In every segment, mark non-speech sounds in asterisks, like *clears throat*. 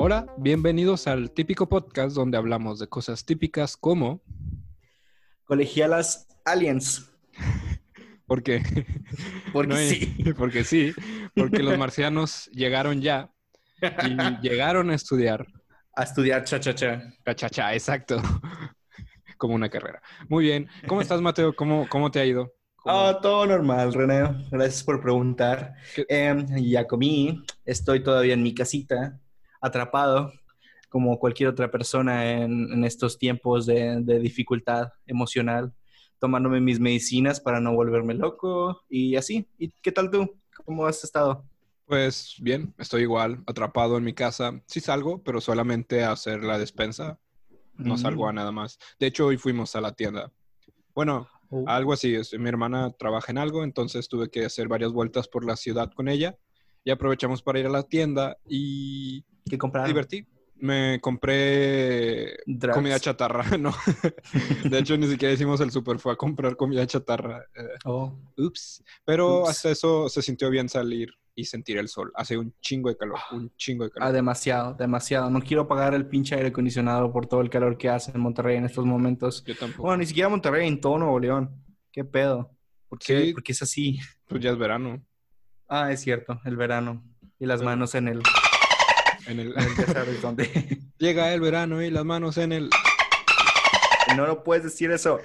Hola, bienvenidos al típico podcast donde hablamos de cosas típicas como... Colegialas Aliens. ¿Por qué? Porque No hay- sí. *laughs* Porque sí, porque los marcianos llegaron ya y llegaron a estudiar. A estudiar cha-cha-cha. Cha-cha-cha, exacto. Como una carrera. Muy bien. ¿Cómo estás, Mateo? ¿Cómo, cómo te ha ido? ¿Cómo- Ah, todo normal, René. Gracias por preguntar. ¿Qué- Em, ya comí. Estoy todavía en mi casita, atrapado, como cualquier otra persona en, en estos tiempos de, de dificultad emocional, tomándome mis medicinas para no volverme loco y así. ¿Y qué tal tú? ¿Cómo has estado? Pues bien, estoy igual, atrapado en mi casa. Sí salgo, pero solamente a hacer la despensa. No Mm. salgo a nada más. De hecho, hoy fuimos a la tienda. Bueno, Oh. algo así. es- Mi hermana trabaja en algo, entonces tuve que hacer varias vueltas por la ciudad con ella. Y aprovechamos para ir a la tienda y ¿Qué compraron? divertí. Me compré Drugs. comida chatarra, *laughs* ¿no? De hecho, ni siquiera hicimos el super, fue a comprar comida chatarra. Eh, Oh. ups. Pero Ups. hasta eso se sintió bien salir y sentir el sol. Hace un chingo de calor, un chingo de Ah, calor. demasiado, demasiado. No quiero pagar el pinche aire acondicionado por todo el calor que hace en Monterrey en estos momentos. Yo tampoco. Bueno, ni siquiera Monterrey, en todo Nuevo León. ¿Qué pedo? ¿Por qué? Sí. Porque es así. Pues ya es verano. Ah, es cierto, el verano. Y las Bueno. manos en el, En el... *laughs* ya sabes dónde. *laughs* Llega el verano y las manos en el... no, no puedes decir eso.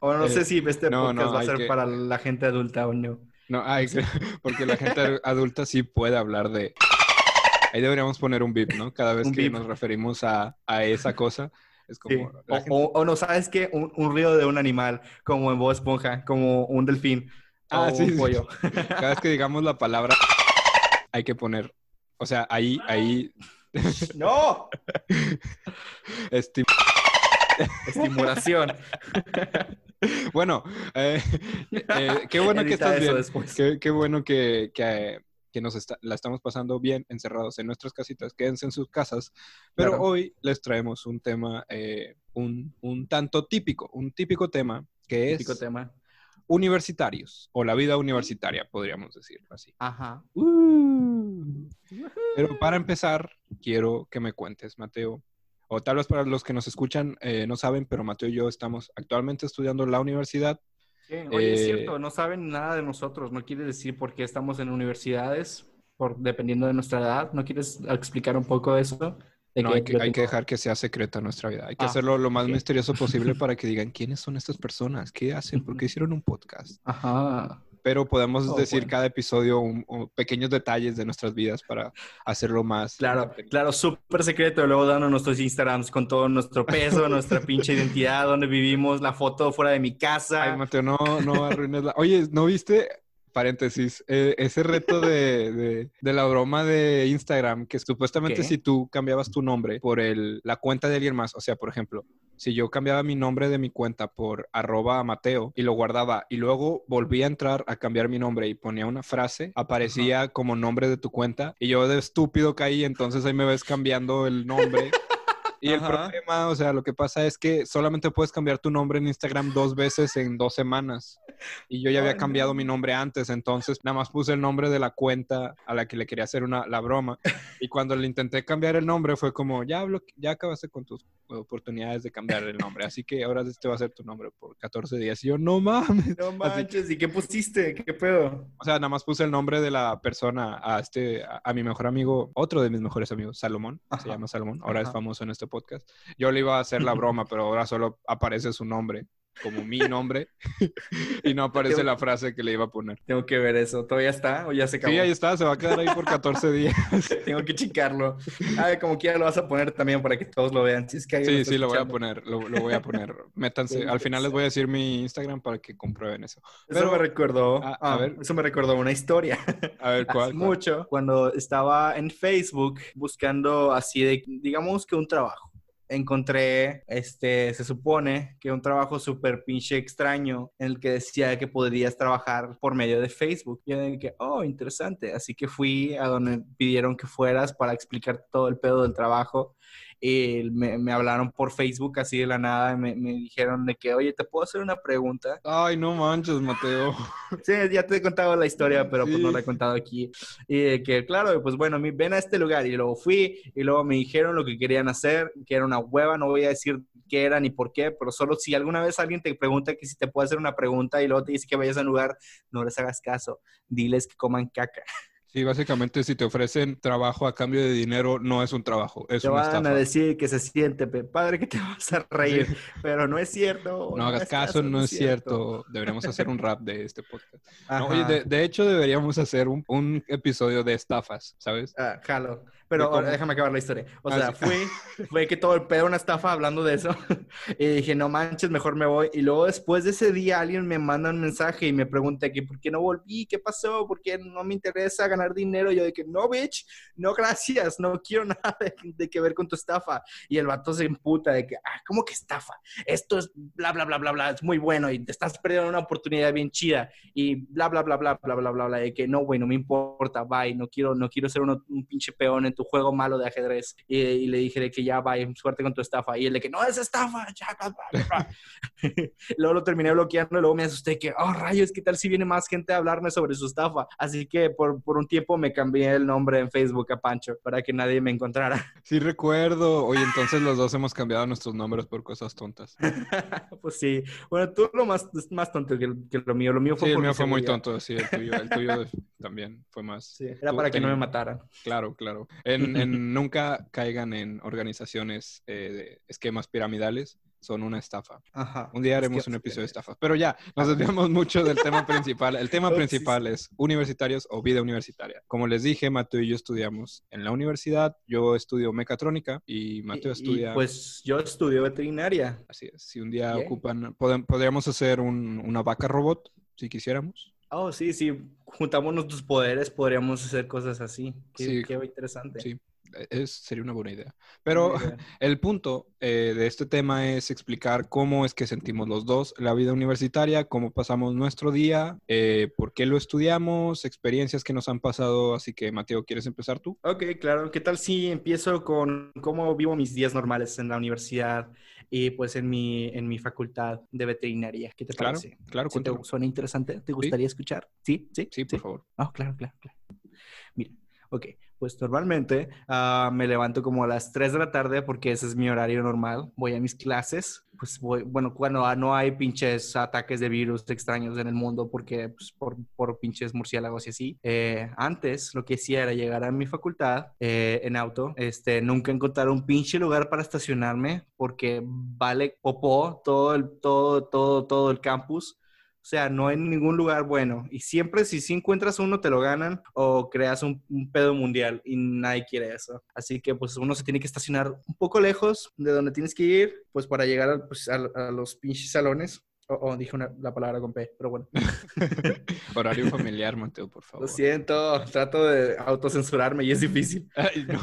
O no Eh, sé si este no, podcast no, va a ser que- para la gente adulta o no. No, *laughs* porque la gente *laughs* adulta sí puede hablar de... Ahí deberíamos poner un beep, ¿no? Cada vez Un que beep. nos referimos a, a esa cosa. Es Sí. como... O, la gente- o- o no, ¿sabes qué? Un, un río de un animal, como en Bob Esponja, como un delfín. Ah, o sí, un sí. pollo. Cada vez que *laughs* digamos la palabra hay que poner... O sea, ahí, ahí... ¡No! esti- Estimulación. *laughs* Bueno, eh, *laughs* eh, qué bueno que estás bien. Qué, qué bueno que, que, que nos está- la estamos pasando bien encerrados en nuestras casitas. Quédense en sus casas. Pero Claro. hoy les traemos un tema, eh, un, un tanto típico, un típico tema que es Típico tema. universitarios o la vida universitaria, podríamos decirlo así. Ajá. Pero para empezar, quiero que me cuentes, Mateo, o tal vez para los que nos escuchan eh, no saben, pero Mateo y yo estamos actualmente estudiando la universidad. Sí, Oye, es Eh, cierto, no saben nada de nosotros. No quiere decir por qué estamos en universidades, por, dependiendo de nuestra edad. ¿No quieres explicar un poco de eso? De No, hay que, hay que dejar que sea secreta nuestra vida. Hay que Ah, hacerlo lo más misterioso posible *laughs* para que digan quiénes son estas personas, qué hacen, por qué hicieron un podcast. Ajá. Pero podemos Oh, decir bueno. cada episodio un- un pequeños detalles de nuestras vidas para hacerlo más. Claro, claro, súper secreto. Luego dando nuestros Instagrams con todo nuestro peso, *laughs* nuestra pinche identidad, dónde vivimos, la foto fuera de mi casa. Ay, Mateo, no, no arruines la... Oye, ¿no viste? Paréntesis, eh, ese reto de, de- de la broma de Instagram, que supuestamente ¿Qué? si tú cambiabas tu nombre por el, la cuenta de alguien más, o sea, por ejemplo, si yo cambiaba mi nombre de mi cuenta por arroba Mateo y lo guardaba y luego volvía a entrar a cambiar mi nombre y ponía una frase, aparecía como nombre de tu cuenta y yo de estúpido caí, entonces ahí me ves cambiando el nombre. *laughs* Y el Ajá. problema, o sea, lo que pasa es que solamente puedes cambiar tu nombre en Instagram dos veces en dos semanas. Y yo ya había Ay, cambiado no. mi nombre antes, entonces nada más puse el nombre de la cuenta a la que le quería hacer una, la broma. *laughs* Y cuando le intenté cambiar el nombre fue como, ya, ya acabaste con tus oportunidades de cambiar el nombre, así que ahora este va a ser tu nombre por 14 días. Y yo, no mames. No *laughs* Así- manches, ¿y qué pusiste? ¿Qué pedo? o sea, nada más puse el nombre de la persona a este, a, a mi mejor amigo, otro de mis mejores amigos, Salomón, se Ajá. llama Salomón, ahora es Ajá. famoso en este podcast. Yo le iba a hacer la *laughs* broma, pero ahora solo aparece su nombre, como mi nombre, *laughs* y no aparece la frase que le iba a poner. Tengo que ver eso. ¿Todavía está o ya se acabó? Sí, ahí está, se va a quedar ahí por 14 días. *laughs* Tengo que checarlo. Ay, como quiera lo vas a poner también para que todos lo vean. Si es que Sí, sí, lo voy a poner, lo, lo voy a poner. Métanse, al final les voy a decir mi Instagram para que comprueben eso. Eso me recordó. a- a ah, ver. Eso me recordó una historia. A ver, *laughs* ¿cuál? Hace mucho, cuando estaba en Facebook buscando así de, digamos que un trabajo. Encontré, este, se supone que un trabajo súper pinche extraño en el que decía que podrías trabajar por medio de Facebook. Yo dije, oh, interesante. Así que fui a donde pidieron que fueras para explicar todo el pedo del trabajo. Y me, me hablaron por Facebook así de la nada, y me, me dijeron de que, oye, ¿te puedo hacer una pregunta? Ay, no manches, Mateo. *laughs* Sí, ya te he contado la historia, pero pues no Sí. la he contado aquí. Y de que, claro, pues bueno, ven a este lugar. Y luego fui y luego me dijeron lo que querían hacer, que era una hueva, no voy a decir qué era ni por qué, pero solo si alguna vez alguien te pregunta que si te puede hacer una pregunta y luego te dice que vayas a un lugar, no les hagas caso, diles que coman caca. *laughs* Sí, básicamente si te ofrecen trabajo a cambio de dinero, no es un trabajo, es Te una van estafa. a decir que se siente, padre, que te *laughs* vas a reír, pero no es cierto. No hagas caso, no es cierto. Deberíamos hacer un rap de este podcast. No, oye, Ajá. de, de hecho deberíamos hacer un, un episodio de estafas, ¿sabes? Ah, jalo. Pero ahora déjame acabar la historia. O Ah, sea, sí. fui, fue que todo el pedo una estafa hablando de eso. y dije, no manches, mejor me voy. Y luego después de ese día alguien me manda un mensaje y me pregunta que por qué no volví, qué pasó, por qué no me interesa ganar dinero. Y yo de que no, bitch, no gracias, no quiero nada de, de que ver con tu estafa. Y el vato se emputa de que, ah, ¿cómo que estafa? Esto es bla, bla, bla, bla, bla, es muy bueno y te estás perdiendo una oportunidad bien chida. Y bla, bla, bla, bla, bla, bla, bla, bla, de que no, güey, no me importa, bye, no quiero, no quiero ser uno- un pinche peón en tu juego malo de ajedrez. Y, y le dije de que ya, bye, suerte con tu estafa. Y él de que no es estafa, ya, bla, bla, bla". *laughs* luego lo terminé bloqueando y luego me asusté que, oh, rayos, ¿qué tal si viene más gente a hablarme sobre su estafa? Así que por, por un tiempo me cambié el nombre en Facebook a Pancho para que nadie me encontrara. *laughs* Sí recuerdo. Oye, entonces los dos hemos cambiado nuestros nombres por cosas tontas. *laughs* pues sí. Bueno, tú lo más, más tonto que, que lo mío. Lo mío fue Sí, el mío fue muy tonto, sí, el tuyo, el tuyo también fue más. Sí, era Tú para que no me ten- mataran. Claro, claro. En, en nunca caigan en organizaciones eh, de esquemas piramidales, son una estafa. Ajá. Un día Es haremos que- un episodio de estafas. Pero ya, nos desviamos mucho del tema principal. El tema *laughs* principal es universitarios o vida universitaria. Como les dije, Mateo y yo estudiamos en la universidad. Yo estudio mecatrónica y Mateo Y- y, estudia... pues yo estudio veterinaria. Así es. Si un día Bien. ocupan, podríamos hacer un- una vaca robot, si quisiéramos. Oh, sí, sí. Juntamos nuestros poderes, podríamos hacer cosas así. Qué, Sí. qué interesante. Sí, es, sería una buena idea. Pero Buena idea. *laughs* el punto eh, de este tema es explicar cómo es que sentimos los dos la vida universitaria, cómo pasamos nuestro día, eh, por qué lo estudiamos, experiencias que nos han pasado. Así que, Mateo, ¿quieres empezar tú? Ok, claro. ¿Qué tal si empiezo con cómo vivo mis días normales en la universidad y pues en mi, en mi facultad de veterinaria? ¿Qué te Claro, parece? claro, ¿Sí te suena interesante? ¿Te gustaría escuchar? Sí, sí. Sí, por favor. Ah, claro, claro, claro. Mira, ok, pues normalmente ah, me levanto como a las 3 de la tarde porque ese es mi horario normal. Voy a mis clases, pues bueno, cuando no hay pinches ataques de virus extraños en el mundo porque, pues, por, por pinches murciélagos y así. Eh, antes lo que hacía era llegar a mi facultad eh, en auto, este, nunca encontrar un pinche lugar para estacionarme porque vale popó todo el, todo, todo, todo el campus. O sea, no hay ningún lugar bueno. Y siempre si sí encuentras uno, te lo ganan o creas un, pedo mundial y nadie quiere eso. Así que pues uno se tiene que estacionar un poco lejos de donde tienes que ir, pues para llegar a, pues, a los pinches salones. Oh, oh, dije una- la palabra con P, pero bueno. *laughs* Horario *laughs* familiar, Mateo, por favor. Lo siento, trato de autocensurarme y es difícil. *laughs* Ay, no.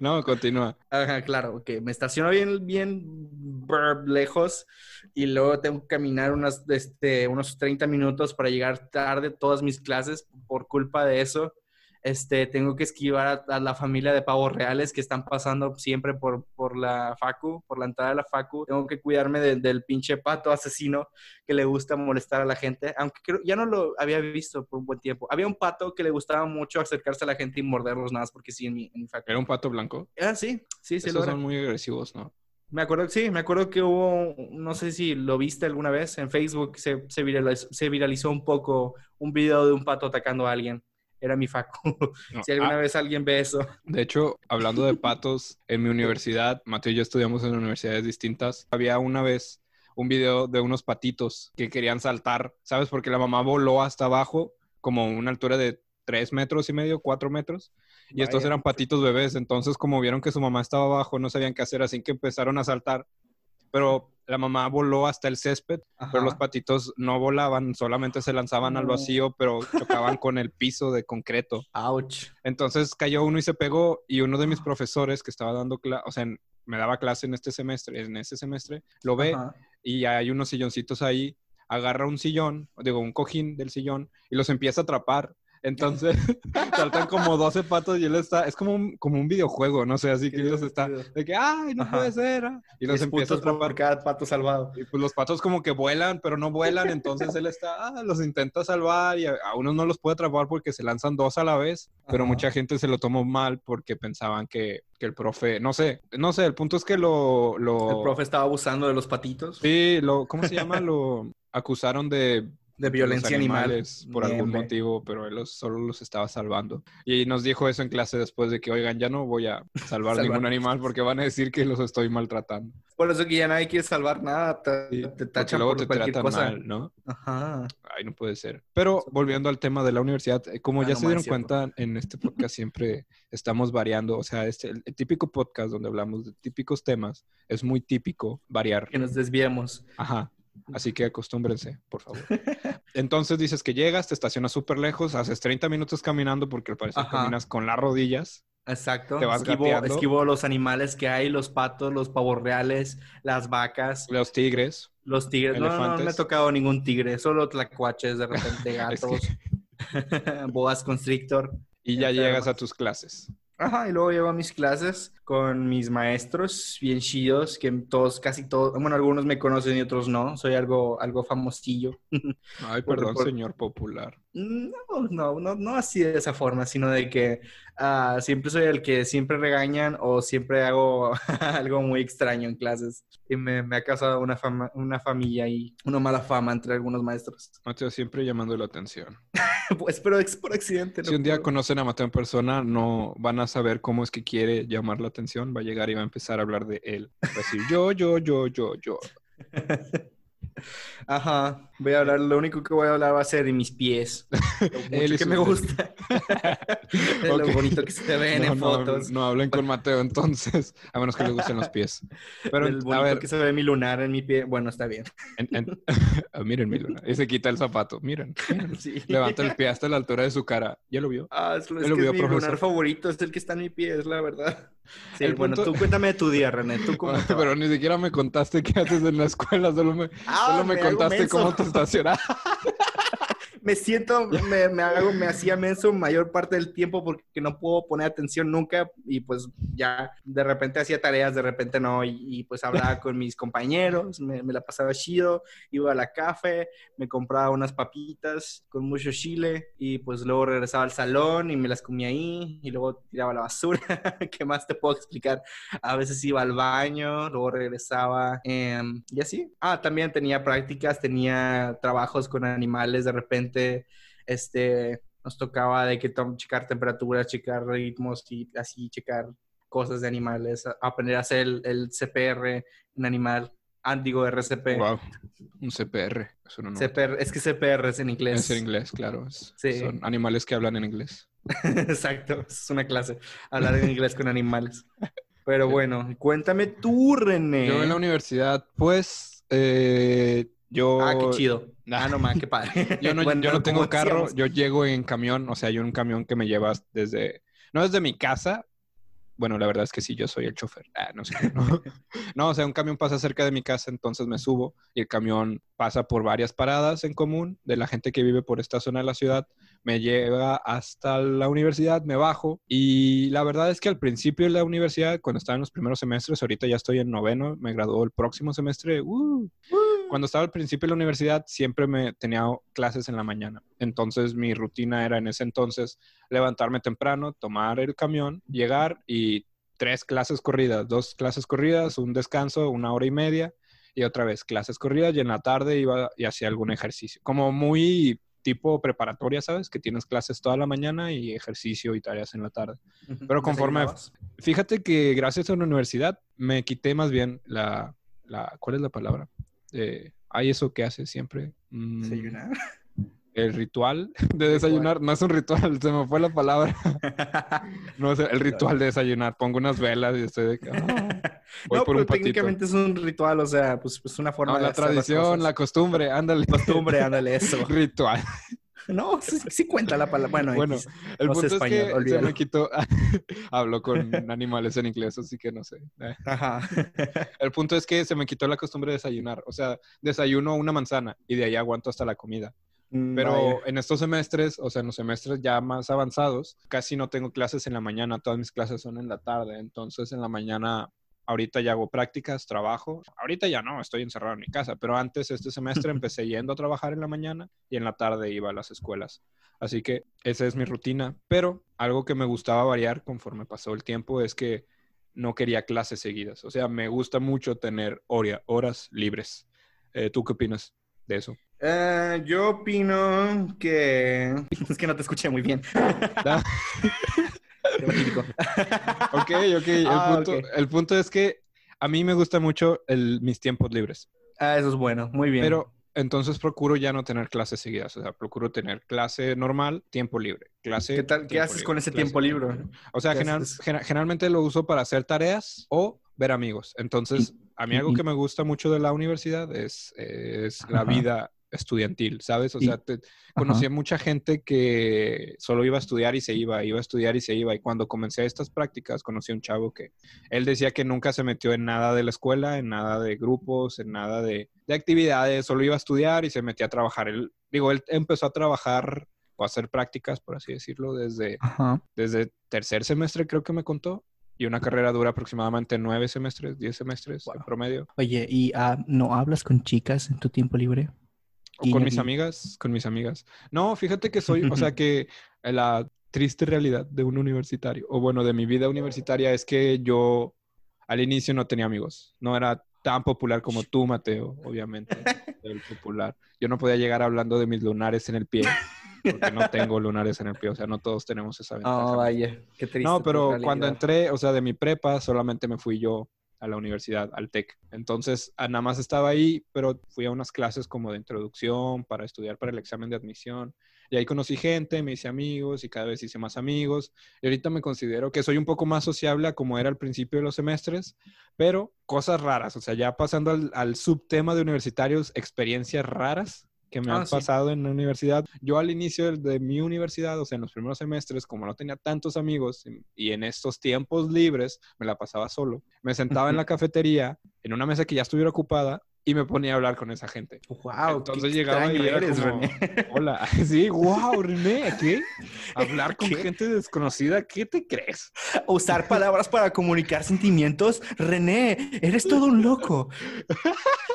no, continúa. Ajá, claro, ok. Me estaciono bien, bien brr, lejos y luego tengo que caminar unas, este, unos 30 minutos para llegar tarde a todas mis clases por culpa de eso. Este, tengo que esquivar a, a la familia de pavos reales que están pasando siempre por, por la facu, por la entrada de la facu. Tengo que cuidarme de- del pinche pato asesino que le gusta molestar a la gente, aunque creo, ya no lo había visto por un buen tiempo. Había un pato que le gustaba mucho acercarse a la gente y morderlos nada más porque sí en mi, en mi facu. ¿Era un pato blanco? Ah, sí, sí, sí, lo Esos era. son muy agresivos, ¿no? Me acuerdo, sí, me acuerdo que hubo, no sé si lo viste alguna vez, en Facebook se, se, viralizó, se viralizó un poco un video de un pato atacando a alguien. Era mi facu. *laughs* No. si alguna Ah, vez alguien ve eso. De hecho, hablando de *laughs* patos, en mi universidad, Mateo y yo estudiamos en universidades distintas. Había una vez un video de unos patitos que querían saltar, ¿sabes? Porque la mamá voló hasta abajo, como una altura de tres metros y medio, cuatro metros. Y estos eran patitos bebés. Entonces, como vieron que su mamá estaba abajo, no sabían qué hacer, así que empezaron a saltar. Pero la mamá voló hasta el césped, pero los patitos no volaban, solamente se lanzaban al vacío, pero chocaban con el piso de concreto. Ouch. Entonces cayó uno y se pegó y uno de mis profesores que estaba dando clase, o sea, en- me daba clase en este semestre, en ese semestre, lo ve Ajá. y hay unos silloncitos ahí, agarra un sillón, digo, un cojín del sillón y los empieza a atrapar Entonces, *laughs* saltan como 12 patos y él está, es como un, como un videojuego, no sé, así que ellos están de que, ay, no Ajá. puede ser. ah", Y los empieza a atrapar. cada pato salvado. Y pues los patos como que vuelan, pero no vuelan, entonces él está, ah, los intenta salvar y a, a unos no los puede atrapar porque se lanzan dos a la vez, pero mucha gente se lo tomó mal porque pensaban que, que el profe, no sé, no sé, el punto es que lo... lo El profe estaba abusando de los patitos. Sí, lo, ¿cómo se llama? Lo acusaron de... De violencia animal. animales por algún motivo, pero él los- solo los estaba salvando. Y nos dijo eso en clase después de que, oigan, ya no voy a salvar *laughs* Salvar. ningún animal porque van a decir que los estoy maltratando. Por eso que ya nadie quiere salvar nada. Te, Sí, te tachan luego por te cualquier tratan cosa. mal, ¿no? Ajá. Ay, no puede ser. Pero volviendo al tema de la universidad, eh, como Ah, ya no se dieron cierto. cuenta, en este podcast siempre *laughs* estamos variando. O sea, este, el, el típico podcast donde hablamos de típicos temas, es muy típico variar. Que nos desviemos. Ajá. Así que acostúmbrense, por favor. *laughs* Entonces dices que llegas, te estacionas súper lejos, haces 30 minutos caminando porque al parecer Ajá. caminas con las rodillas. Exacto. Te vas esquivo, gateando. esquivo los animales que hay, los patos, los pavos reales, las vacas, Los tigres. los tigres. No, no, no, no me ha tocado ningún tigre, solo tlacuaches, de repente *laughs* gatos, *laughs* boas constrictor. y ya llegas a tus clases. Ajá, y luego llevo a mis clases con mis maestros bien chidos, que todos, casi todos, bueno, algunos me conocen y otros no. Soy algo, algo famosillo. *laughs* Ay, perdón, por- señor popular. No, no, no, no así de esa forma, sino de que ah, siempre soy el que siempre regañan o siempre hago *laughs* algo muy extraño en clases. Y me, me ha causado una, fama, una familia y una mala fama entre algunos maestros. *laughs* Mateo siempre llamando la atención. pues, pero es por accidente. Si no un día puedo. conocen a Mateo en persona, no van a saber cómo es que quiere llamar la atención. Va a llegar y va a empezar a hablar de él. Va a decir yo, yo, yo, yo, yo. *laughs* Ajá, voy a hablar, lo único que voy a hablar va a ser de mis pies. Lo *laughs* mucho que me gusta. *laughs* De Ok. Lo bonito que se ven No, en no, fotos. no hablen con Mateo entonces, a menos que les gusten los pies. Pero, el a bonito ver, que se ve mi lunar en mi pie. Bueno, está bien. en- en- Ah, miren mi luna. Y se quita el zapato. Miren, miren. Sí. Levanta el pie hasta la altura de su cara. ¿Ya lo vio? Ah, es, es que lo es vio, mi profesor. lunar favorito, es el que está en mi pie, es la verdad. Sí, El bueno, punto- tú cuéntame de tu día, René. ¿Tú cómo te va? Pero ni siquiera me contaste qué haces en la escuela, solo me, Ah, solo me contaste cómo te estacionas. *laughs* Me siento, me, me hago, me hacía menso mayor parte del tiempo porque no puedo poner atención nunca y pues ya de repente hacía tareas, de repente no y, y, pues hablaba con mis compañeros, me, me la pasaba chido, iba a la café, me compraba unas papitas con mucho chile y pues luego regresaba al salón y me las comía ahí y luego tiraba la basura. *laughs* ¿Qué más te puedo explicar? A veces iba al baño, luego regresaba em, y así. Ah, también tenía prácticas, tenía trabajos con animales, de repente, este, nos tocaba de que checar temperaturas, checar ritmos y así checar cosas de animales, aprender a hacer el, el CPR en animal, ah, digo RCP. Wow. Un CPR. Eso no, no. CPR, es que CPR es en inglés. Es en inglés, claro. es- Sí. Son animales que hablan en inglés. *laughs* Exacto, es una clase, hablar en inglés con animales. Pero *laughs* bueno, cuéntame tú, René. Yo en la universidad, pues, eh, yo... Ah, qué chido. Ah, no más, qué padre. *laughs* Yo no, Bueno, yo no tengo carro, decíamos. yo llego en camión, o sea, hay un camión que me lleva desde, no desde mi casa, bueno, la verdad es que sí, yo soy el chofer, ah, no sé, no. *laughs* *laughs* no, o sea, un camión pasa cerca de mi casa, entonces me subo y el camión pasa por varias paradas en común de la gente que vive por esta zona de la ciudad, me lleva hasta la universidad, me bajo y la verdad es que al principio de la universidad, cuando estaba en los primeros semestres, ahorita ya estoy en noveno, me graduó el próximo semestre, ¡uh! Cuando estaba al principio de la universidad, siempre me tenía clases en la mañana. Entonces, mi rutina era en ese entonces levantarme temprano, tomar el camión, llegar y tres clases corridas, dos clases corridas, un descanso, una hora y media y otra vez clases corridas y en la tarde iba y hacía algún ejercicio. Como muy tipo preparatoria, ¿sabes? Que tienes clases toda la mañana y ejercicio y tareas en la tarde. Pero conforme-. Fíjate que gracias a la universidad me quité más bien la, la ¿cuál es la palabra? Eh, hay eso que hace siempre. Mm, ¿Desayunar? El ritual *laughs* de desayunar. No es un ritual, se me fue la palabra. *laughs* No, es el ritual de desayunar. Pongo unas velas y estoy de que, ah, *laughs* voy no, por pero un patito. técnicamente es un ritual, o sea, pues es una forma No, de la hacer las tradición, cosas. la costumbre, ándale. costumbre, ándale eso. Ritual. *laughs* No, sí, sí cuenta la palabra. Bueno, Bueno, X. El No punto es español, que se me quitó. *laughs* Hablo con *laughs* animales en inglés, así que no sé. Eh. Ajá. El punto es que se me quitó la costumbre de desayunar. O sea, desayuno una manzana y de ahí aguanto hasta la comida. Mm, Pero vaya. en estos semestres, o sea, en los semestres ya más avanzados, casi no tengo clases en la mañana, todas mis clases son en la tarde. Entonces, en la mañana, ahorita ya hago prácticas, trabajo. Ahorita ya no, estoy encerrado en mi casa, pero antes, este semestre, *laughs* empecé yendo a trabajar en la mañana y en la tarde iba a las escuelas. Así que esa es mi rutina. Pero algo que me gustaba variar conforme pasó el tiempo es que no quería clases seguidas. O sea, me gusta mucho tener horas libres. Eh, ¿Tú qué opinas de eso? Eh, yo opino que... *laughs* Es que no te escuché muy bien. *laughs* Tema típico. *laughs* Ok, ok. El, Ah, punto, ok. el punto es que a mí me gusta mucho el, mis tiempos libres, Ah, eso es bueno. Muy bien. pero entonces procuro ya no tener clases seguidas. O sea, procuro tener clase normal, tiempo libre. Clase, ¿Qué tal? ¿Qué tiempo haces libre, con ese clase, tiempo libre? O sea, generalmente lo uso para hacer tareas o ver amigos. Entonces, a mí algo que me gusta mucho de la universidad es, es la vida estudiantil, ¿sabes? O sea, te- conocí a mucha gente que solo iba a estudiar y se iba, iba a estudiar y se iba. Y cuando comencé estas prácticas, conocí a un chavo que él decía que nunca se metió en nada de la escuela, en nada de grupos, en nada de, de actividades, solo iba a estudiar y se metía a trabajar. Él, digo, él empezó a trabajar o a hacer prácticas, por así decirlo, desde Ajá. desde tercer semestre creo que me contó. Y una carrera dura aproximadamente nueve semestres, diez semestres en promedio. Oye, ¿y ah, no hablas con chicas en tu tiempo libre? O con mis amigas, con mis amigas. No, fíjate que soy, o sea *laughs* que la triste realidad de un universitario, o bueno, de mi vida universitaria es que yo al inicio no tenía amigos. No era tan popular como tú, Mateo, obviamente. *laughs* El popular. Yo no podía llegar hablando de mis lunares en el pie, porque no tengo lunares en el pie. O sea, no todos tenemos esa ventaja. Oh, vaya, qué triste. No, pero cuando entré, o sea, de mi prepa, solamente me fui yo a la universidad, al TEC. Entonces, ah, nada más estaba ahí, pero fui a unas clases como de introducción para estudiar para el examen de admisión. Y ahí conocí gente, me hice amigos y cada vez hice más amigos. Y ahorita me considero que soy un poco más sociable a como era al principio de los semestres, pero cosas raras, o sea, ya pasando al, al subtema de universitarios, experiencias raras que me Ah, han sí. pasado en la universidad. Yo al inicio de, de mi universidad, o sea, en los primeros semestres, como no tenía tantos amigos y, en estos tiempos libres me la pasaba solo, me sentaba en la cafetería, en una mesa que ya estuviera ocupada, y me ponía a hablar con esa gente. Wow, Entonces llegaba y era eres, como, René. *laughs* hola, *laughs* sí, wow, René, ¿qué? Hablar con ¿Qué? gente desconocida, ¿qué te crees? Usar palabras para comunicar sentimientos. René, eres todo un loco. *laughs*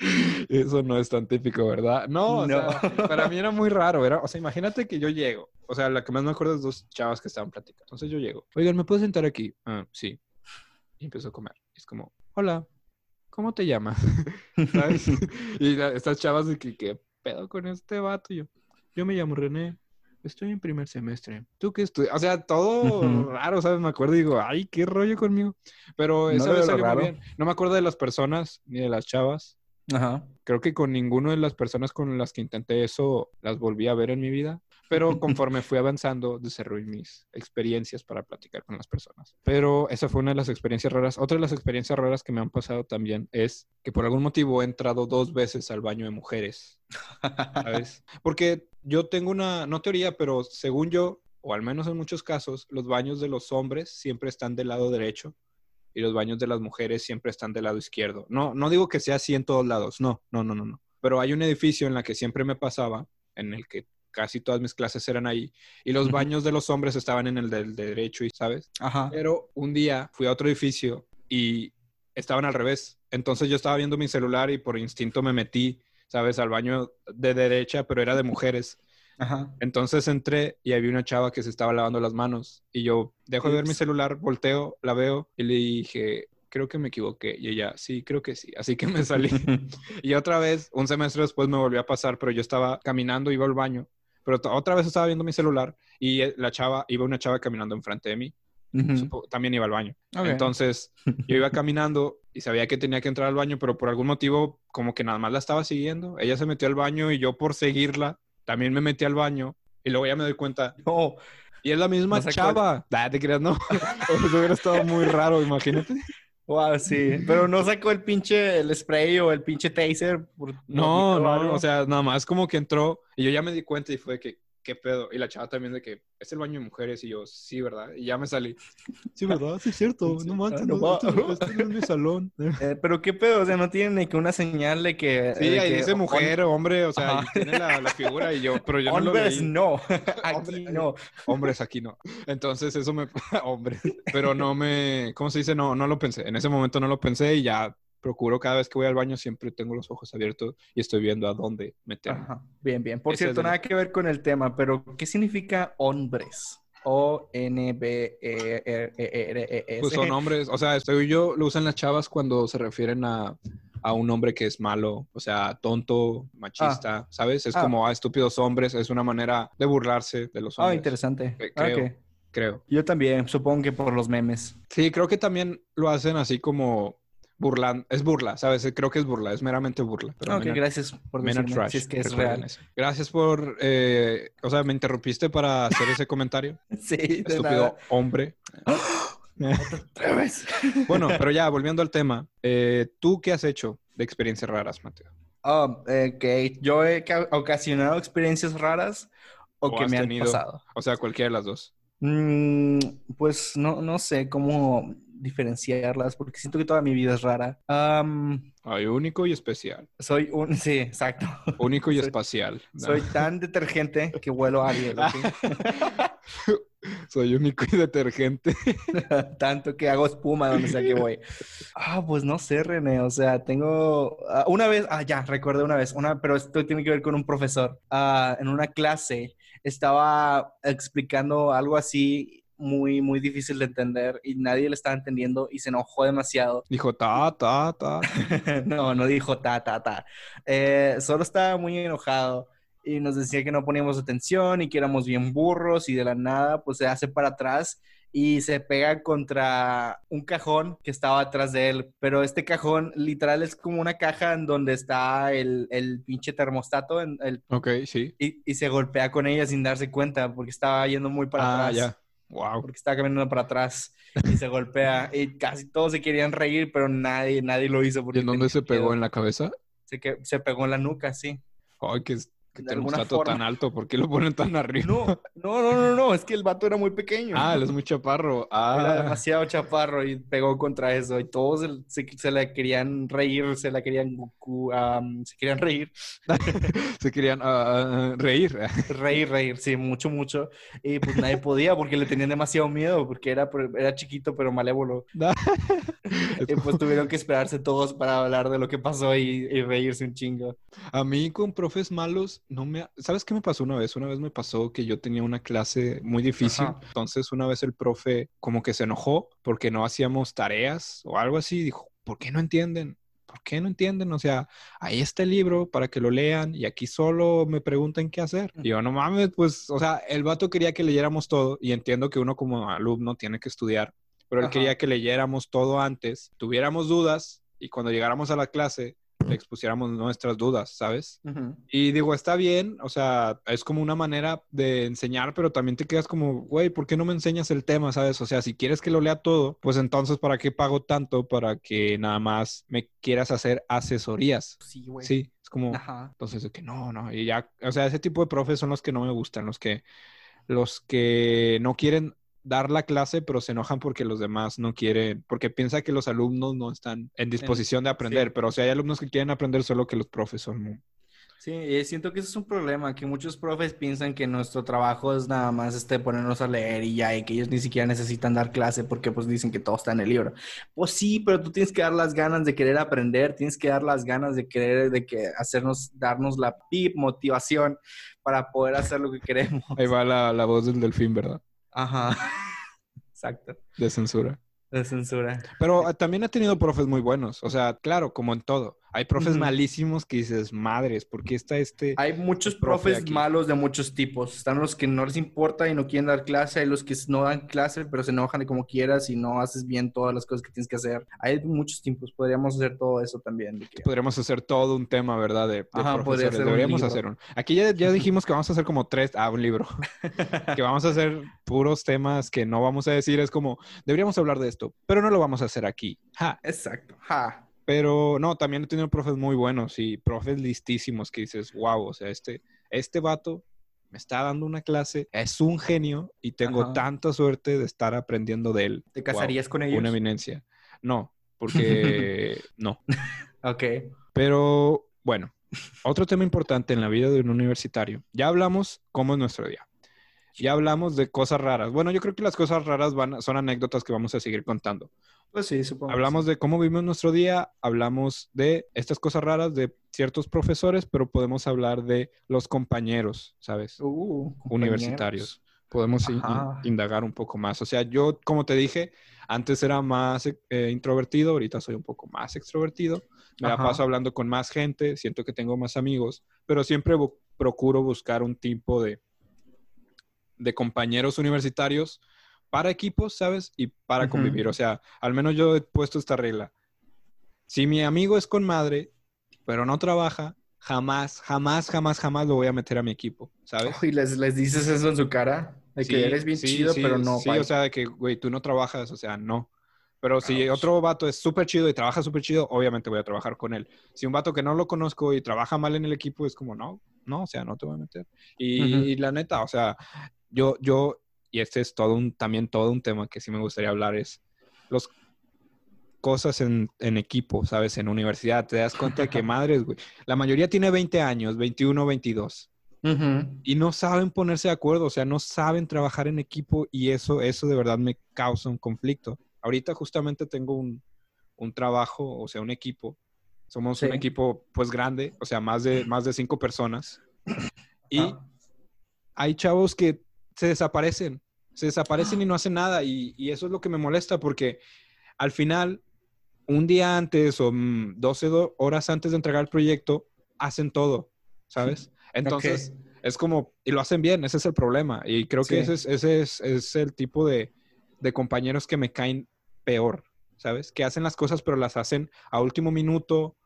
*laughs* Eso no es tan típico, ¿verdad? No, o No. sea, para mí era muy raro, era, o sea, imagínate que yo llego, o sea, la que más me acuerdo es dos chavas que estaban platicando. Entonces yo llego, oigan, ¿me puedo sentar aquí? Ah, sí. Y empiezo a comer. Es como, hola, ¿cómo te llamas? *laughs* ¿Sabes? y la- estas chavas de que, ¿qué pedo con este vato? Yo, yo me llamo René. Estoy en primer semestre. ¿Tú qué estudias? O sea, todo raro, ¿sabes? Me acuerdo y digo, ay, qué rollo conmigo. Pero No vez veo lo salió muy bien. No me acuerdo de las personas ni de las chavas. Ajá. Creo que con ninguna de las personas con las que intenté eso las volví a ver en mi vida. Pero *laughs* conforme fui avanzando, desarrollé mis experiencias para platicar con las personas. Pero esa fue una de las experiencias raras. Otra de las experiencias raras que me han pasado también es que por algún motivo he entrado dos veces al baño de mujeres. ¿sabes? *laughs* Porque yo tengo una, no teoría, pero según yo, o al menos en muchos casos, los baños de los hombres siempre están del lado derecho y los baños de las mujeres siempre están del lado izquierdo. No, no digo que sea así en todos lados, no, no, no, no, no. Pero hay un edificio en la que siempre me pasaba, en el que casi todas mis clases eran ahí, y los baños de los hombres estaban en el del derecho, y ¿sabes? Ajá. Pero un día fui a otro edificio y estaban al revés. Entonces yo estaba viendo mi celular y por instinto me metí, ¿sabes? Al baño de derecha, pero era de mujeres. Ajá. Entonces entré y había una chava que se estaba lavando las manos y yo dejo de ver mi celular, volteo, la veo y le dije, creo que me equivoqué. Y ella, sí, creo que sí. Así que me salí. *laughs* *laughs* y otra vez, un semestre después me volvió a pasar, pero yo estaba caminando, iba al baño, pero otra vez estaba viendo mi celular y eh, la chava, iba una chava caminando enfrente de mí. También iba al baño. Entonces *laughs* yo iba caminando y sabía que tenía que entrar al baño, pero por algún motivo como que nada más la estaba siguiendo. Ella se metió al baño y yo por seguirla también me metí al baño y luego ya me doy cuenta. No. Y es la misma No sé chava. Ah, te creas, no. *laughs* Eso hubiera estado muy raro, imagínate. Wow, sí. Pero no sacó el pinche el spray o el pinche taser. por- No, no, algo. o sea, nada más como que entró y yo ya me di cuenta y fue que, ¿qué ¿qué pedo? Y la chava también de que, ¿es el baño de mujeres? Y yo, sí, ¿verdad? Y ya me salí. Sí, ¿verdad? Sí, es cierto. *laughs* Sí. No manches, Ah, no, no va. esto- esto no es mi salón. *laughs* Eh, pero qué pedo, o sea, no tienen ni que una señal de que... Sí, de ahí que dice mujer, hombre, o sea, tiene la, la figura y yo, pero yo no lo Hombres no, *laughs* aquí no. Hombres aquí no. Entonces eso me... Hombres. Pero no me... ¿Cómo se dice? No, no lo pensé. En ese momento no lo pensé y ya procuro cada vez que voy al baño siempre tengo los ojos abiertos y estoy viendo a dónde meterme. Ajá, Bien, bien. Por Ese cierto, el- nada que ver con el tema, pero ¿qué significa hombres? O-N-B-E-R-E-R-E-S. Pues son hombres, o sea, estoy yo lo usan las chavas cuando se refieren a, a un hombre que es malo, o sea, tonto, machista, ¿sabes? Es Ah. como a estúpidos hombres, es una manera de burlarse de los Ah, hombres. interesante. Ah, creo. ok. Creo. Yo también, supongo que por los memes. Sí, creo que también lo hacen así como burlan, es burla, ¿sabes? Creo que es burla, es meramente burla. Pero ok, men are- gracias por decirme trash, si es que es real. eso. Gracias por, eh, o sea, me interrumpiste para hacer ese comentario. *laughs* Sí, Estúpido nada. hombre. *gasps* Otra vez. *laughs* Bueno, pero ya, volviendo al tema, eh, ¿tú qué has hecho de experiencias raras, Mateo? Oh, eh, que yo he ca- ocasionado experiencias raras o, O que me han tenido- pasado. O sea, cualquiera de las dos. Mm, pues no, no sé cómo diferenciarlas porque siento que toda mi vida es rara. Am, Hay único y especial. soy un... Sí, exacto. Único y *laughs* Soy- espacial. ¿no? Soy *laughs* tan detergente que huelo a Ariel, ¿ok? *laughs* Soy único y detergente. Tanto que hago espuma donde sea que voy. Ah, pues no sé, René. O sea, tengo ah, una vez, ah, ya, recordé una vez, una, pero esto tiene que ver con un profesor. Ah, en una clase estaba explicando algo así muy, muy difícil de entender y nadie le estaba entendiendo y se enojó demasiado. *laughs* Dijo, ta, ta, ta. no, no dijo ta, ta, ta. Eh, solo estaba muy enojado y nos decía que no poníamos atención y que éramos bien burros y de la nada pues se hace para atrás y se pega contra un cajón que estaba atrás de él. Pero este cajón literal es como una caja en donde está el, el pinche termostato en el- Ok, sí. y, y se golpea con ella sin darse cuenta porque estaba yendo muy para ah, atrás ya. Wow. porque estaba caminando para atrás y se golpea y casi todos se querían reír, pero nadie, nadie lo hizo. ¿Y Porque en dónde se pegó? ¿En la cabeza? Se, que, se pegó en la nuca, sí. Ay, que, que De alguna termostato tan alto. ¿Por qué lo ponen tan arriba? No, no, no, no, no, es que el vato era muy pequeño. Ah, él es muy chaparro. Era Ah, demasiado chaparro y pegó contra eso y todos se, se, le querían reír, se la querían, se querían reír, *laughs* se querían ah, ah, reír. reír, reír, sí, mucho, mucho. Y pues nadie podía porque le tenían demasiado miedo porque era, era chiquito pero malévolo. *laughs* Y pues tuvieron que esperarse todos para hablar de lo que pasó y, y reírse un chingo. A mí con profes malos no me... ¿Sabes qué me pasó una vez? Una vez me pasó que yo tenía una clase muy difícil. Ajá. Entonces una vez el profe como que se enojó porque no hacíamos tareas o algo así. Dijo, ¿por qué no entienden? ¿Por qué no entienden? O sea, ahí está el libro para que lo lean y aquí solo me preguntan qué hacer. Y yo, no mames, pues, o sea, el vato quería que leyéramos todo y entiendo que uno como alumno tiene que estudiar, pero él Ajá. quería que leyéramos todo antes, tuviéramos dudas y cuando llegáramos a la clase le expusiéramos nuestras dudas, ¿sabes? Y digo, está bien, o sea, es como una manera de enseñar, pero también te quedas como, güey, ¿por qué no me enseñas el tema, sabes? O sea, si quieres que lo lea todo, pues entonces, ¿para qué pago tanto para que nada más me quieras hacer asesorías? Sí, güey. Sí, es como, Ajá. entonces, de que no, no, y ya, o sea, ese tipo de profes son los que no me gustan, los que, los que no quieren dar la clase, pero se enojan porque los demás no quieren, porque piensa que los alumnos no están en disposición de aprender, sí. pero o sea, hay alumnos que quieren aprender solo que los profes son muy- Sí, y siento que eso es un problema, que muchos profes piensan que nuestro trabajo es nada más este, ponernos a leer y ya, y que ellos ni siquiera necesitan dar clase porque pues dicen que todo está en el libro. Pues sí, pero tú tienes que dar las ganas de querer aprender, tienes que dar las ganas de querer, de que hacernos, darnos la pip motivación para poder hacer lo que *laughs* queremos. Ahí va la, la voz del delfín, ¿verdad? Ajá. *laughs* Exacto. De censura. De censura. Pero eh, también ha tenido profes muy buenos. O sea, claro, como en todo. Hay profes malísimos que dices, madres, ¿por qué está este? Hay muchos profe profes aquí. malos de muchos tipos. Están los que no les importa y no quieren dar clase. Hay los que no dan clase, pero se enojan de como quieras y no haces bien todas las cosas que tienes que hacer. Hay muchos tipos. Podríamos hacer todo eso también. que- Podríamos hacer todo un tema, ¿verdad? De, de Ajá, profesores. ser un Deberíamos libro. hacer un. Aquí ya, ya *laughs* dijimos que vamos a hacer como tres. Ah, un libro. *laughs* que vamos a hacer puros temas que no vamos a decir. Es como, deberíamos hablar de esto, pero no lo vamos a hacer aquí. Ja. Exacto. Ja. Pero no, también he tenido profes muy buenos y profes listísimos que dices, wow, o sea, este, este vato me está dando una clase, es un genio y tengo Ajá. tanta suerte de estar aprendiendo de él. ¿Te Wow, casarías con ellos? Una eminencia. No, porque *laughs* no. Ok. Pero bueno, otro tema importante en la vida de un universitario. Ya hablamos cómo es nuestro día. Ya hablamos de cosas raras. Bueno, yo creo que las cosas raras van, a- son anécdotas que vamos a seguir contando. Pues sí, supongo. Hablamos de cómo vivimos nuestro día, hablamos de estas cosas raras de ciertos profesores, pero podemos hablar de los compañeros, ¿sabes? Uh, Universitarios. Podemos in- indagar un poco más. O sea, yo, como te dije, antes era más eh, introvertido, ahorita soy un poco más extrovertido. Me la Ajá. paso hablando con más gente, siento que tengo más amigos, pero siempre bu- procuro buscar un tipo de, de compañeros universitarios para equipos, ¿sabes? Y para convivir. O sea, al menos yo he puesto esta regla. Si mi amigo es con madre, pero no trabaja, jamás, jamás, jamás, jamás lo voy a meter a mi equipo, ¿sabes? Y les, les dices eso en su cara. De que eres bien sí, chido, sí, pero no. Sí, bye. o sea, de que, güey, tú no trabajas, o sea, no. Pero si otro vato es súper chido y trabaja súper chido, obviamente voy a trabajar con él. Si un vato que no lo conozco y trabaja mal en el equipo, es como, no, no, o sea, no te voy a meter. Y, y la neta, o sea, yo, yo, y este es todo un, también todo un tema que sí me gustaría hablar, es los cosas en, en equipo, ¿sabes? En universidad, te das cuenta de que *laughs* madres, güey. La mayoría tiene 20 años, 21, 22 Ujú. y no saben ponerse de acuerdo, o sea, no saben trabajar en equipo y eso, eso de verdad me causa un conflicto. Ahorita justamente tengo un, un trabajo, o sea, un equipo. Somos un equipo pues grande, o sea, más de, más de cinco personas. *coughs* Y Ah. hay chavos que se desaparecen, se desaparecen y no hacen nada y, y eso es lo que me molesta porque al final, un día antes o mm, 12 do- horas antes de entregar el proyecto, hacen todo, ¿sabes? Entonces, es como, y lo hacen bien, ese es el problema. Y creo que ese, es, ese es, es el tipo de, de compañeros que me caen peor, ¿sabes? Que hacen las cosas, pero las hacen a último minuto.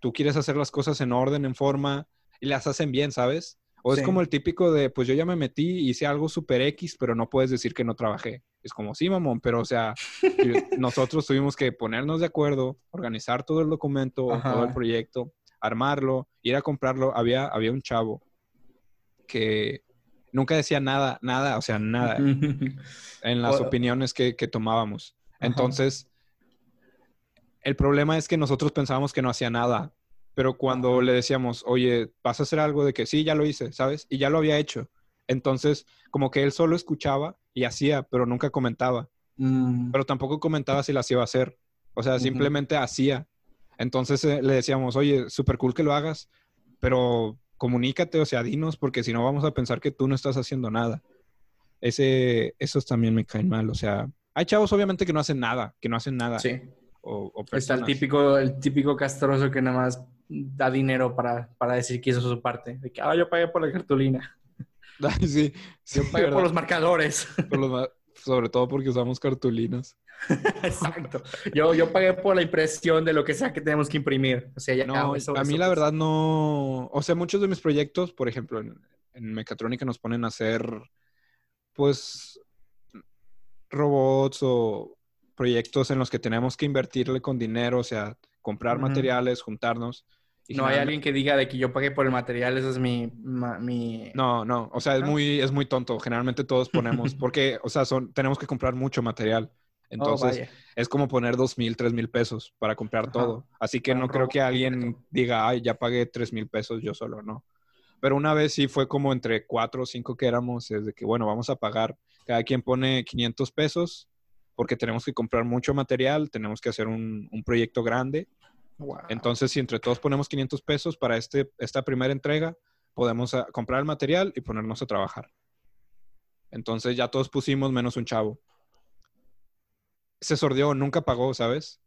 Tú quieres hacer las cosas en orden, en forma, y las hacen bien, ¿sabes? O es como el típico de, pues yo ya me metí, hice algo super X, pero no puedes decir que no trabajé. Es como, sí, mamón, pero o sea, *laughs* nosotros tuvimos que ponernos de acuerdo, organizar todo el documento, Ajá. todo el proyecto, armarlo, ir a comprarlo. Había, había un chavo que nunca decía nada, nada, o sea, nada *laughs* en las opiniones que, que tomábamos. Ajá. Entonces, el problema es que nosotros pensábamos que no hacía nada, pero cuando le decíamos, oye, vas a hacer algo de que sí, ya lo hice, ¿sabes? Y ya lo había hecho. Entonces, como que él solo escuchaba y hacía, pero nunca comentaba. Mm, Pero tampoco comentaba si las iba a hacer. O sea, simplemente hacía. Entonces eh, le decíamos, oye, súper cool que lo hagas, pero comunícate, o sea, dinos, porque si no vamos a pensar que tú no estás haciendo nada. Ese, esos también me caen mal. O sea, hay chavos obviamente que no hacen nada, que no hacen nada. sí. O, o Está el típico, el típico castroso que nada más da dinero para, para decir que hizo su parte. De que, ah, yo pagué por la cartulina. *laughs* Sí, sí, Yo pagué por los marcadores. Por los ma- sobre todo porque usamos cartulinas. *laughs* Exacto. Yo, yo pagué por la impresión de lo que sea que tenemos que imprimir. O sea, ya No, eso- a mí eso- la verdad no, o sea, muchos de mis proyectos, por ejemplo, en, en mecatrónica nos ponen a hacer, pues, robots o proyectos en los que tenemos que invertirle con dinero, o sea, comprar materiales, juntarnos. No hay alguien que diga de que yo pagué por el material, eso es mi... ma- mi... No, no, o sea, es ¿No? muy, es muy tonto. Generalmente todos ponemos, *laughs* porque, o sea, son, tenemos que comprar mucho material. Oh, Entonces, es como poner dos mil, tres mil pesos para comprar Ajá. todo. Así que Para no creo que alguien diga, ay, ya pagué tres mil pesos yo solo, no. Pero una vez sí fue como entre cuatro o cinco que éramos, es de que, bueno, vamos a pagar, cada quien pone 500 pesos porque tenemos que comprar mucho material, tenemos que hacer un, un proyecto grande. Wow. Entonces, si entre todos ponemos 500 pesos para este, esta primera entrega, podemos ah, comprar el material y ponernos a trabajar. Entonces ya todos pusimos menos un chavo. Se sordió, nunca pagó, ¿sabes?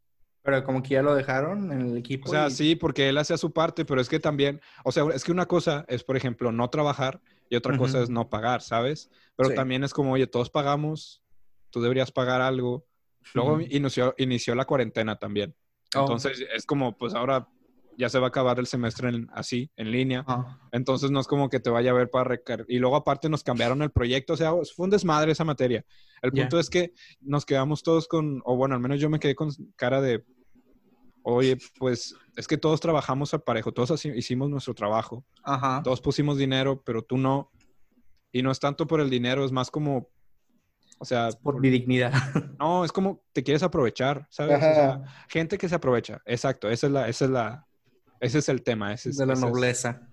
Pero como que ya lo dejaron en el equipo. O sea, y- sí, porque él hacía su parte, pero es que también, o sea, es que una cosa es, por ejemplo, no trabajar y otra cosa es no pagar, ¿sabes? Pero Sí. también es como, oye, todos pagamos, tú deberías pagar algo. Luego Ujú. inició, inició la cuarentena también. Oh. Entonces es como, pues ahora ya se va a acabar el semestre en- así, en línea. Ah, Entonces no es como que te vaya a ver para recargar. Y luego aparte nos cambiaron el proyecto, o sea, fue un desmadre esa materia. El punto es que nos quedamos todos con, o bueno, al menos yo me quedé con cara de, oye, pues es que todos trabajamos al parejo, todos así- hicimos nuestro trabajo, Ajá. todos pusimos dinero, pero tú no. Y no es tanto por el dinero, es más como, o sea, Por mi dignidad. *laughs* no, es como te quieres aprovechar, ¿sabes? O sea, gente que se aprovecha. Exacto, esa es la, esa es la, ese es el tema. Ese es, de la ese es- nobleza.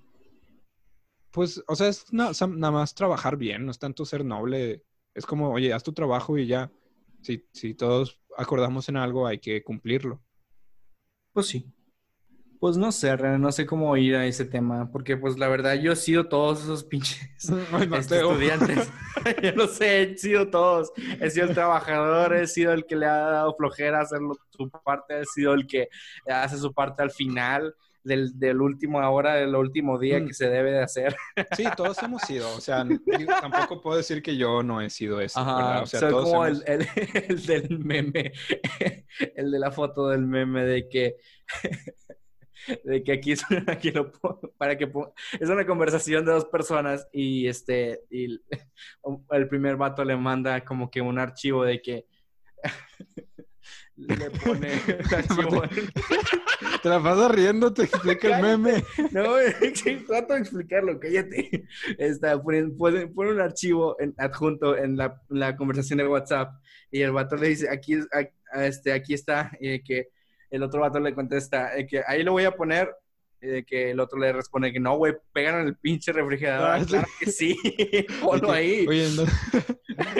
pues, o sea, es na- nada más trabajar bien, no es tanto ser noble. Es como, oye, haz tu trabajo y ya. Si, si todos acordamos en algo, hay que cumplirlo. Pues sí. Pues no sé, René, no sé cómo ir a ese tema, porque pues la verdad yo he sido todos esos pinches *laughs* Ay, este, estudiantes. *laughs* yo no sé, he sido todos. He sido el trabajador, he sido el que le ha dado flojera hacer lo- su parte, he sido el que hace su parte al final del, del último hora, del último día Mm. que se debe de hacer. Sí, todos hemos sido. O sea, *laughs* tampoco puedo decir que yo no he sido eso. O sea, soy todos como hemos- el, el- el del meme, el de la foto del meme de que, de que aquí, es, *laughs* aquí lo para que es una conversación de dos personas y este, y *laughs* el, primer vato le manda como que un archivo de que *laughs* le pone el archivo Te la pasas riendo, te explica el meme. No, trato de explicarlo, cállate. Está, ponen- pone un archivo en- adjunto en la, la conversación de WhatsApp y el vato le dice, aquí, a- a este, aquí está, y que el otro vato le contesta, eh, que ahí lo voy a poner, y de que el otro le responde que no, güey, pegan en el pinche refrigerador. Ah, sí. claro que sí, *laughs* ponlo ahí, Oye, no.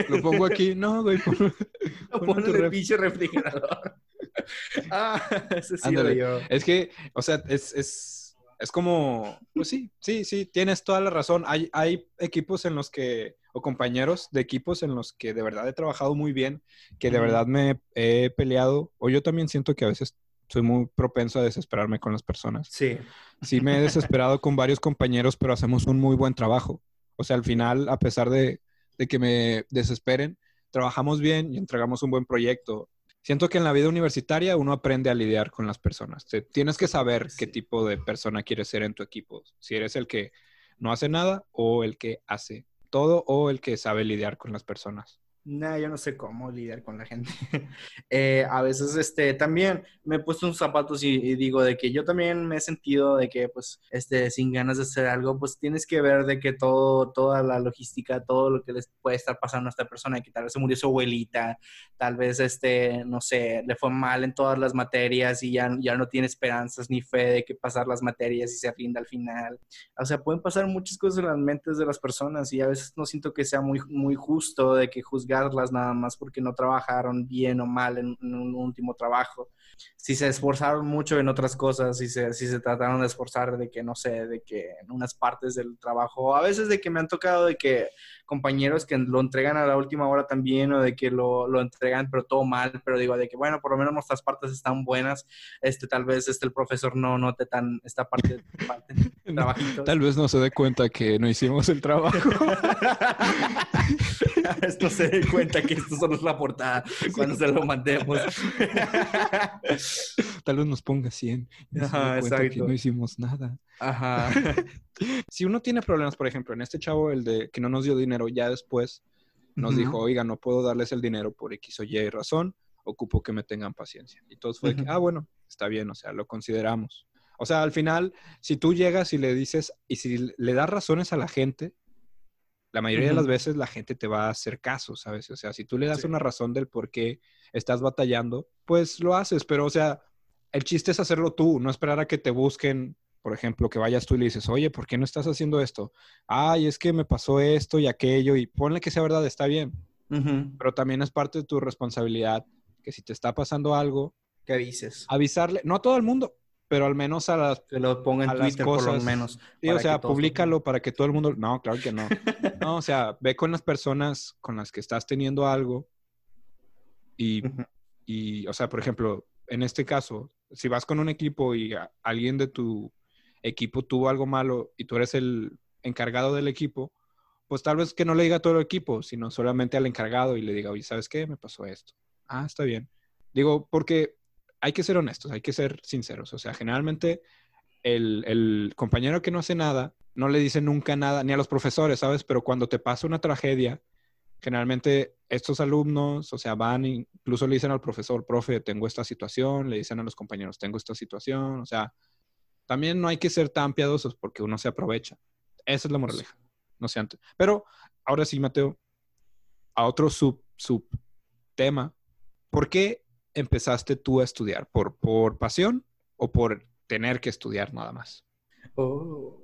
lo pongo aquí. No, güey. ponlo- *laughs* lo ponlo en el ref. pinche refrigerador. *laughs* ah, ese sí Ándale. lo yo. Es que, o sea, es, es, es como, pues sí, sí, sí, tienes toda la razón. Hay, hay equipos en los que, o compañeros de equipos en los que de verdad he trabajado muy bien, que de verdad me he peleado, o yo también siento que a veces soy muy propenso a desesperarme con las personas. Sí. Sí me he desesperado con varios compañeros, pero hacemos un muy buen trabajo. O sea, al final, a pesar de, de que me desesperen, trabajamos bien y entregamos un buen proyecto. Siento que en la vida universitaria uno aprende a lidiar con las personas. Te- tienes que saber qué tipo de persona quieres ser en tu equipo. Si eres el que no hace nada o el que hace todo o el que sabe lidiar con las personas. No, yo no sé cómo lidiar con la gente. *laughs* Eh, a veces, este, también me he puesto unos zapatos y, digo de que yo también me he sentido de que, pues, este, sin ganas de hacer algo, pues tienes que ver de que todo, toda la logística, todo lo que les puede estar pasando a esta persona, que tal vez se murió su abuelita, tal vez, este, no sé, le fue mal en todas las materias y ya, ya no tiene esperanzas ni fe de que pasar las materias y se rinda al final. O sea, pueden pasar muchas cosas en las mentes de las personas y a veces no siento que sea muy, muy justo de que juzgarlas nada más porque no trabajaron bien o mal en, en un último trabajo. Si se esforzaron mucho en otras cosas, si se, si se trataron de esforzar de que, no sé, de que en unas partes del trabajo, a veces de que me han tocado de que compañeros que lo entregan a la última hora también o de que lo, lo entregan pero todo mal, pero digo de que, bueno, por lo menos nuestras partes están buenas, este, tal vez este, el profesor no note tan esta parte, parte *laughs* trabajitos. Tal vez no se dé cuenta que no hicimos el trabajo. *laughs* Esto se dé cuenta que esto solo es la portada cuando se lo mandemos. *laughs* *laughs* Tal vez nos ponga 100. y se dé Ajá, que exacto. no hicimos nada. Ajá. *laughs* si uno tiene problemas, por ejemplo, en este chavo, el de que no nos dio dinero, ya después nos dijo, oiga, no puedo darles el dinero por X o Y razón, ocupo que me tengan paciencia. Y todos fue que, ah, bueno, está bien, o sea, lo consideramos. O sea, al final, si tú llegas y le dices, y si le das razones a la gente, la mayoría de las veces la gente te va a hacer caso, ¿sabes? O sea, si tú le das Sí. una razón del por qué estás batallando, pues lo haces, pero o sea, el chiste es hacerlo tú, no esperar a que te busquen, por ejemplo, que vayas tú y le dices, oye, ¿por qué no estás haciendo esto? Ay, es que me pasó esto y aquello, y ponle que sea verdad, está bien, pero también es parte de tu responsabilidad que si te está pasando algo, ¿Qué dices? avisarle, no a todo el mundo, pero al menos a las Que lo ponga en Twitter por lo cosas. menos. Sí, o sea, lo públicalo para que todo el mundo. No, claro que no. *laughs* No, o sea, ve con las personas con las que estás teniendo algo y, Ujú. y, o sea, por ejemplo, en este caso, si vas con un equipo y a- alguien de tu equipo tuvo algo malo y tú eres el encargado del equipo, pues tal vez que no le diga a todo el equipo, sino solamente al encargado y le diga, oye, ¿sabes qué? Me pasó esto. Ah, está bien. Digo, porque hay que ser honestos, hay que ser sinceros. O sea, generalmente el, compañero que no hace nada no le dice nunca nada, ni a los profesores, ¿sabes? Pero cuando te pasa una tragedia, generalmente estos alumnos, o sea, van, e incluso le dicen al profesor, profe, tengo esta situación, le dicen a los compañeros, tengo esta situación, o sea, también no hay que ser tan piadosos porque uno se aprovecha. Esa es la moraleja. no sé antes. Pero ahora sí, Mateo, a otro sub, sub tema. ¿Por qué empezaste tú a estudiar? ¿Por, ¿Por pasión o por tener que estudiar nada más? Oh.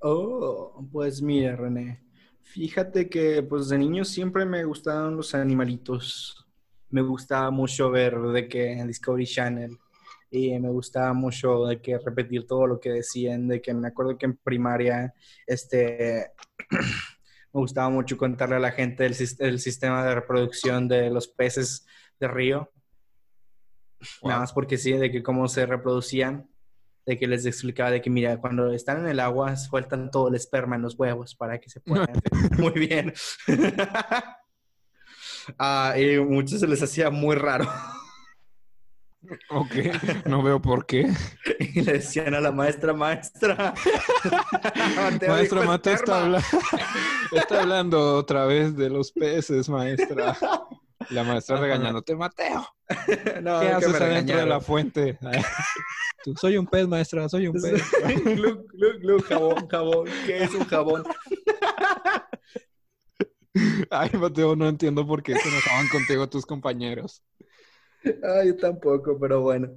Oh, pues mira, René. Fíjate que pues de niño siempre me gustaban los animalitos. Me gustaba mucho ver de que en Discovery Channel y me gustaba mucho de que repetir todo lo que decían, de que me acuerdo que en primaria este *clears throat* me gustaba mucho contarle a la gente el, el sistema de reproducción de los peces de río. Nada Wow. más porque sí, de que cómo se reproducían, de que les explicaba de que, mira, cuando están en el agua, sueltan todo el esperma en los huevos para que se puedan. *laughs* *laughs* muy bien. *laughs* Ah, y muchos se les hacía muy raro. Ok, no veo por qué. y le decían a la maestra, maestra. Maestra Mateo está, habla- está hablando otra vez de los peces, maestra. La maestra regañándote, Mateo. *laughs* no, ¿Qué que haces adentro de la fuente? Tú, soy un pez, maestra, soy un pez. Gluc, gluc, gluc, jabón, jabón. ¿Qué es un jabón? *laughs* Ay, Mateo, no entiendo por qué se enojaban contigo tus compañeros. Ay, yo tampoco, pero bueno.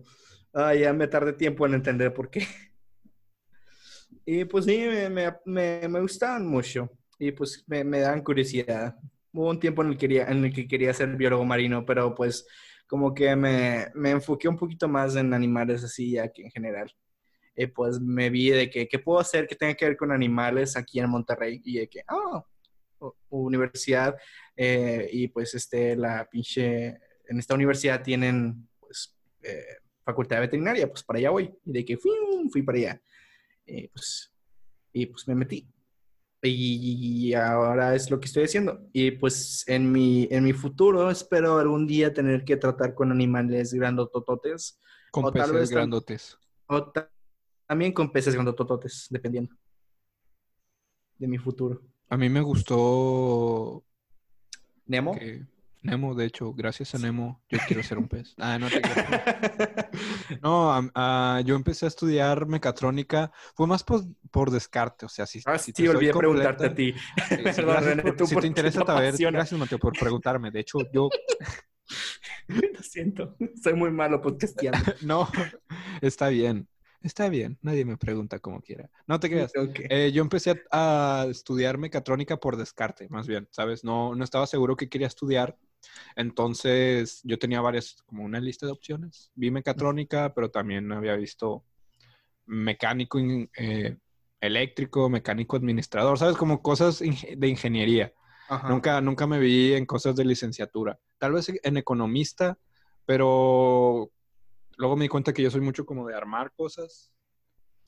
Ay, ya me tardé tiempo en entender por qué. Y pues sí, me, me, me, me gustaban mucho. Y pues me, me daban curiosidad. Hubo un tiempo en el, que quería, en el que quería ser biólogo marino, pero pues como que me, me enfoqué un poquito más en animales así ya que en general. Y pues me vi de que, ¿qué puedo hacer que tenga que ver con animales aquí en Monterrey? Y de que, ah, universidad. eh, y pues este, la pinche en esta universidad tienen pues eh, facultad de veterinaria, pues para allá voy. Y de que fui, fui para allá. Y pues, y pues me metí. Y ahora es lo que estoy haciendo. Y pues en mi, en mi futuro espero algún día tener que tratar con animales grandotototes Con O tal peces vez tam- grandotes. o ta- también con peces grandotototes, dependiendo de mi futuro. A mí me gustó ¿Nemo? que Nemo, de hecho, gracias a Nemo, yo quiero ser un pez. Ah, no te. *laughs* No, am- ah, yo empecé a estudiar mecatrónica, fue más por, por descarte, o sea, si, Ah, si sí, te olvidé preguntarte a completa- ti. Sí, sí, Perdón, gracias René, por- tú si por- te interesa te saber, gracias Mateo por preguntarme. De hecho, yo *laughs* Lo siento, soy muy malo podcasteando. *laughs* no, está bien, está bien, nadie me pregunta como quiera. No te creas. Eh, yo empecé a, a estudiar mecatrónica por descarte, más bien, ¿sabes? No, no estaba seguro que quería estudiar. Entonces, yo tenía varias, como una lista de opciones. Vi mecatrónica, pero también había visto mecánico eh, eléctrico, mecánico administrador, ¿sabes? Como cosas de ingeniería. Ajá. Nunca, nunca me vi en cosas de licenciatura. Tal vez en economista, pero luego me di cuenta que yo soy mucho como de armar cosas.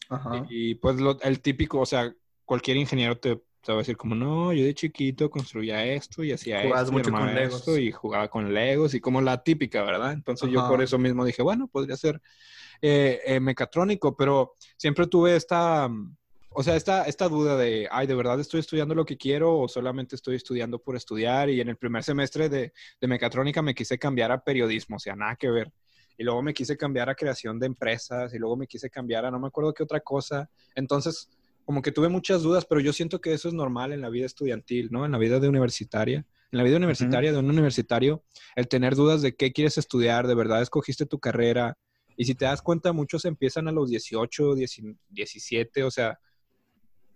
Ajá. Y pues lo- el típico, o sea, cualquier ingeniero te, te va a decir como, no, yo de chiquito construía esto y hacía Jugabas esto, y mucho con Legos. esto, y jugaba con Legos y como la típica, ¿verdad? Entonces yo Ajá. por eso mismo dije, bueno, podría ser eh, eh, mecatrónico, pero siempre tuve esta, mm, o sea, esta, esta duda de, ay, ¿de verdad estoy estudiando lo que quiero o solamente estoy estudiando por estudiar? Y en el primer semestre de, de mecatrónica me quise cambiar a periodismo, o sea, nada que ver. Y luego me quise cambiar a creación de empresas y luego me quise cambiar a no me acuerdo qué otra cosa. Entonces, como que tuve muchas dudas, pero yo siento que eso es normal en la vida estudiantil, ¿no? En la vida de universitaria. En la vida universitaria de un universitario, el tener dudas de qué quieres estudiar, de verdad escogiste tu carrera. Y si te das cuenta, muchos empiezan a los 18, 10 17, o sea,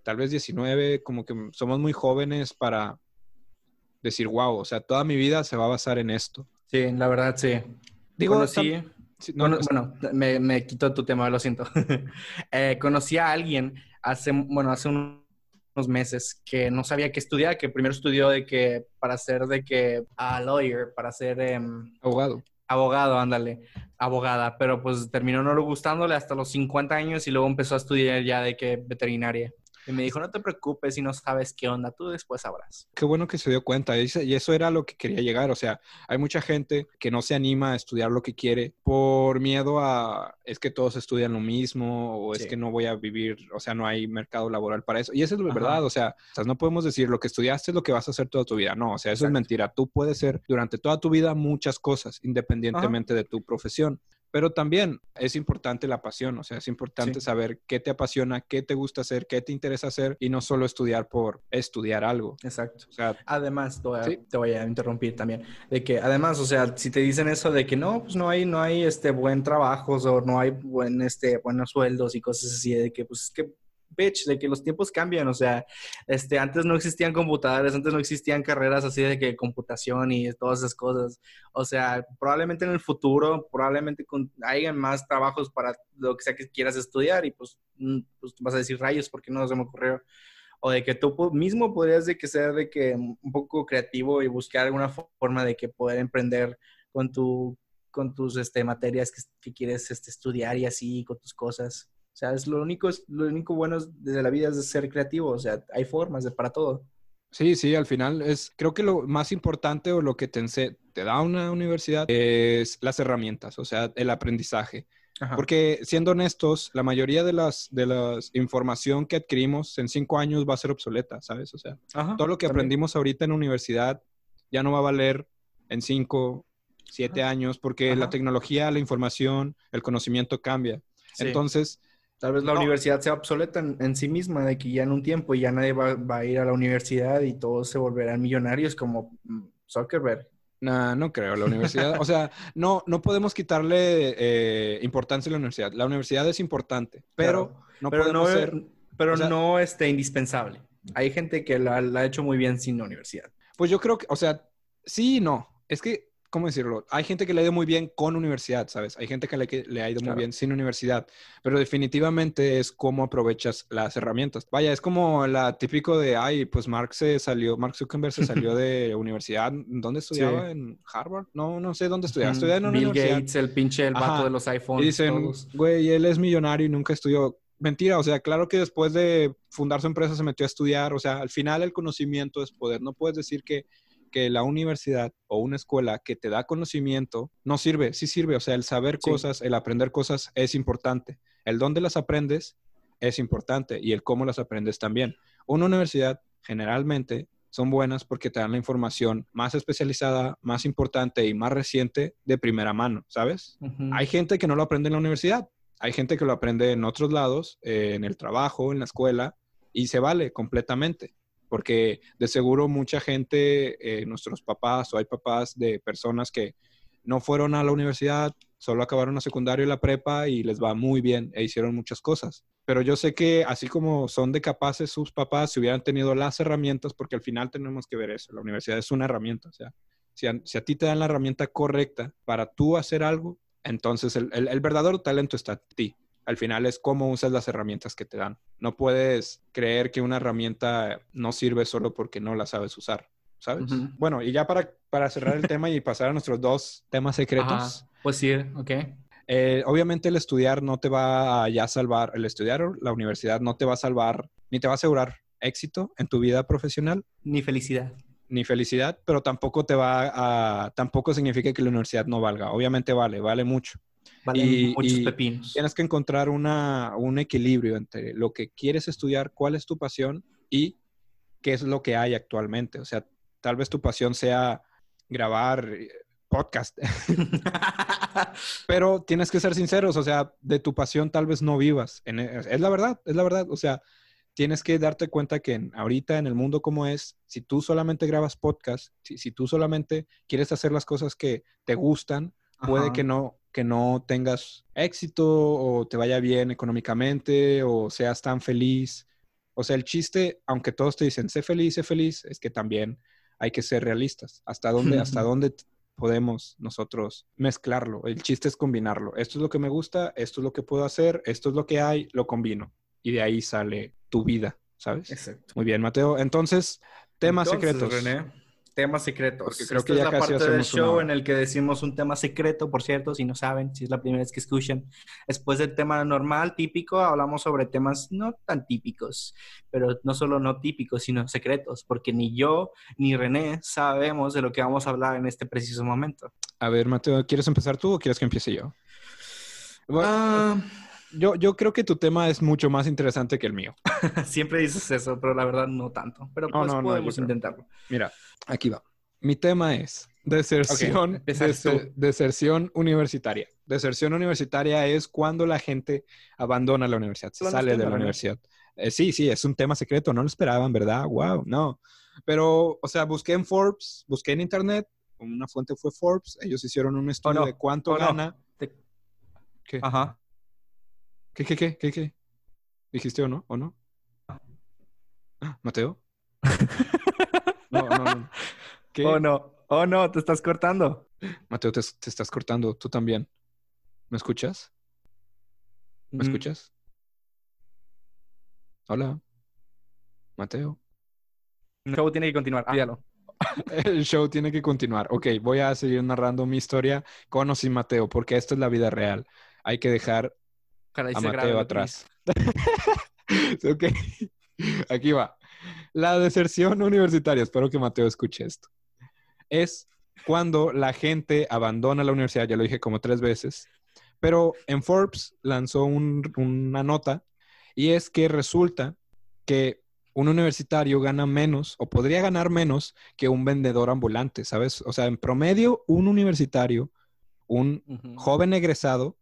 tal vez 19, como que somos muy jóvenes para decir, wow, o sea, toda mi vida se va a basar en esto. Sí, la verdad, sí. Digo, conocí, sí, no, cono- es- bueno, me, me quito tu tema, lo siento. *laughs* Eh, conocí a alguien hace, bueno, hace un- unos meses que no sabía qué estudiar, que primero estudió de que para ser de que a lawyer, para ser em, abogado. abogado, ándale, abogada, pero pues terminó no gustándole hasta los 50 años y luego empezó a estudiar ya de que veterinaria. Y me dijo, no te preocupes si no sabes qué onda, tú después sabrás. Qué bueno que se dio cuenta. Y eso era lo que quería llegar. O sea, hay mucha gente que no se anima a estudiar lo que quiere por miedo a es que todos estudian lo mismo o es que no voy a vivir, o sea, no hay mercado laboral para eso. Y eso es la verdad. O sea, no podemos decir lo que estudiaste es lo que vas a hacer toda tu vida. No, o sea, eso Exacto. es mentira. Tú puedes ser durante toda tu vida muchas cosas, independientemente de tu profesión. Pero también es importante la pasión, o sea, es importante Sí. saber qué te apasiona, qué te gusta hacer, qué te interesa hacer y no solo estudiar por estudiar algo. Exacto. O sea, Además, te voy, a, Sí. te voy a interrumpir también, de que además, o sea, si te dicen eso de que no, pues no hay, no hay este buen trabajos o no hay buen, este, buenos sueldos y cosas así, de que pues es que, bitch, de que los tiempos cambian, o sea, este, antes no existían computadores, antes no existían carreras así de que computación y todas esas cosas, o sea, probablemente en el futuro, probablemente con, hayan más trabajos para lo que sea que quieras estudiar y pues, mm, pues vas a decir rayos, porque no se me ocurrió o de que tú mismo podrías de que ser de que un poco creativo y buscar alguna fo- forma de que poder emprender con tu con tus este, materias que, que quieres este, estudiar y así con tus cosas. O sea, es lo único es lo único bueno de la vida es de ser creativo, o sea, hay formas de para todo. Sí, sí, al final es, creo que lo más importante o lo que te, te da una universidad es las herramientas, o sea, el aprendizaje. Ajá. Porque siendo honestos, la mayoría de las, de las información que adquirimos en cinco años va a ser obsoleta, ¿sabes? O sea, Ajá, todo lo que también. aprendimos ahorita en universidad ya no va a valer en cinco, siete años, porque la Ajá. tecnología, la información, el conocimiento cambia. Sí. Entonces, Tal vez la No. universidad sea obsoleta en, en sí misma, de que ya en un tiempo ya nadie va, va a ir a la universidad y todos se volverán millonarios como mm, Zuckerberg. Nah, no creo. La universidad, o sea, no, no podemos quitarle eh, importancia a la universidad. La universidad es importante, pero Claro. no pero podemos no, ser. pero o sea- no este, indispensable. Hay gente que la, la ha hecho muy bien sin la universidad. Pues yo creo que, o sea, sí y no. Es que, ¿cómo decirlo? Hay gente que le ha ido muy bien con universidad, ¿sabes? Hay gente que le, que le ha ido Claro. muy bien sin universidad, pero definitivamente es cómo aprovechas las herramientas. Vaya, es como la típico de, ay, pues Mark se salió, Mark Zuckerberg se salió *laughs* de universidad. ¿Dónde estudiaba? Sí. ¿En Harvard? No, no sé dónde estudiaba. Estudiaba en una Bill universidad. Gates, el pinche el vato Ajá. de los iPhones. Y dicen, güey, él es millonario y nunca estudió. Mentira, o sea, claro que después de fundar su empresa se metió a estudiar. O sea, al final el conocimiento es poder. No puedes decir que, que la universidad o una escuela que te da conocimiento no sirve. Sí sirve. O sea, el saber Sí. cosas, el aprender cosas es importante. El dónde las aprendes es importante y el cómo las aprendes también. Una universidad generalmente son buenas porque te dan la información más especializada, más importante y más reciente de primera mano, ¿sabes? Hay gente que no lo aprende en la universidad, hay gente que lo aprende en otros lados, eh, en el trabajo, en la escuela, y se vale completamente, porque de seguro mucha gente, eh, nuestros papás o hay papás de personas que no fueron a la universidad, solo acabaron la secundaria y la prepa y les va muy bien e hicieron muchas cosas. Pero yo sé que así como son de capaces sus papás, si hubieran tenido las herramientas, porque al final tenemos que ver eso, la universidad es una herramienta, o sea, si a, si a ti te dan la herramienta correcta para tú hacer algo, entonces el, verdadero talento está en ti. Al final es cómo usas las herramientas que te dan. No puedes creer que una herramienta no sirve solo porque no la sabes usar, ¿sabes? Bueno, y ya para, para cerrar el tema y pasar a nuestros dos temas secretos. Ajá. Pues sí, ok. Eh, obviamente el estudiar no te va a ya salvar, el estudiar o la universidad no te va a salvar, ni te va a asegurar éxito en tu vida profesional, Ni felicidad. ni felicidad, pero tampoco te va a, tampoco significa que la universidad no valga. Obviamente vale, vale mucho. Valen Y- muchos y pepinos. Tienes que encontrar una, un equilibrio entre lo que quieres estudiar, cuál es tu pasión y qué es lo que hay actualmente. O sea, tal vez tu pasión sea grabar eh, podcast, *laughs* pero tienes que ser sinceros, o sea, de tu pasión tal vez no vivas. En- e, es la verdad, es la verdad. O sea, tienes que darte cuenta que en- ahorita en el mundo como es, si tú solamente grabas podcast, si, si tú solamente quieres hacer las cosas que te gustan, puede que no, que no tengas éxito o te vaya bien económicamente o seas tan feliz. O sea, el chiste, aunque todos te dicen, sé feliz, sé feliz, es que también hay que ser realistas. ¿Hasta dónde, hasta *laughs* dónde podemos nosotros mezclarlo? El chiste es combinarlo. Esto es lo que me gusta, esto es lo que puedo hacer, esto es lo que hay, lo combino. Y de ahí sale tu vida, ¿sabes? Exacto. Muy bien, Mateo. Entonces, temas Entonces, secretos. René, temas secretos. Porque creo Esta que es ya la casi parte del show en el que decimos un tema secreto, por cierto, si no saben, si es la primera vez que escuchan. Después del tema normal, típico, hablamos sobre temas no tan típicos, pero no solo no típicos, sino secretos, porque ni yo ni René sabemos de lo que vamos a hablar en este preciso momento. A ver, Mateo, ¿quieres empezar tú o quieres que empiece yo? Bueno, Ah, yo, yo creo que tu tema es mucho más interesante que el mío. *laughs* siempre dices eso, pero la verdad no tanto. Pero pues no, no, podemos intentarlo. Mira, aquí va. Mi tema es deserción, universitaria. Deserción universitaria es cuando la gente abandona la universidad, se sale de la universidad. Eh, sí, sí, es un tema secreto, no lo esperaban, ¿verdad? Wow, no. Pero, o sea, busqué en Forbes, busqué en internet, una fuente fue Forbes, ellos hicieron un estudio no, de cuánto oh, no. gana. Te- ¿Qué? Ajá. ¿Qué, qué, qué, qué, qué? ¿Dijiste o no? ¿O no? Ah, ¿Mateo? No, no, no. ¿Qué? Oh, no. Oh, no, te estás cortando. Mateo, te, te estás cortando, tú también. ¿Me escuchas? ¿Me Mm, escuchas? Hola. Mateo. El show tiene que continuar. Olvídalo. *laughs* El show tiene que continuar. Ok, voy a seguir narrando mi historia con o sin Mateo, porque esto es la vida real. Hay que dejar Ojalá y a se Mateo atrás. *laughs* ok, aquí va. La deserción universitaria, espero que Mateo escuche esto. Es cuando la gente abandona la universidad, ya lo dije como tres veces, pero en Forbes lanzó un- una nota y es que resulta que un universitario gana menos o podría ganar menos que un vendedor ambulante, ¿sabes? O sea, en promedio, un universitario, un Ujú. joven egresado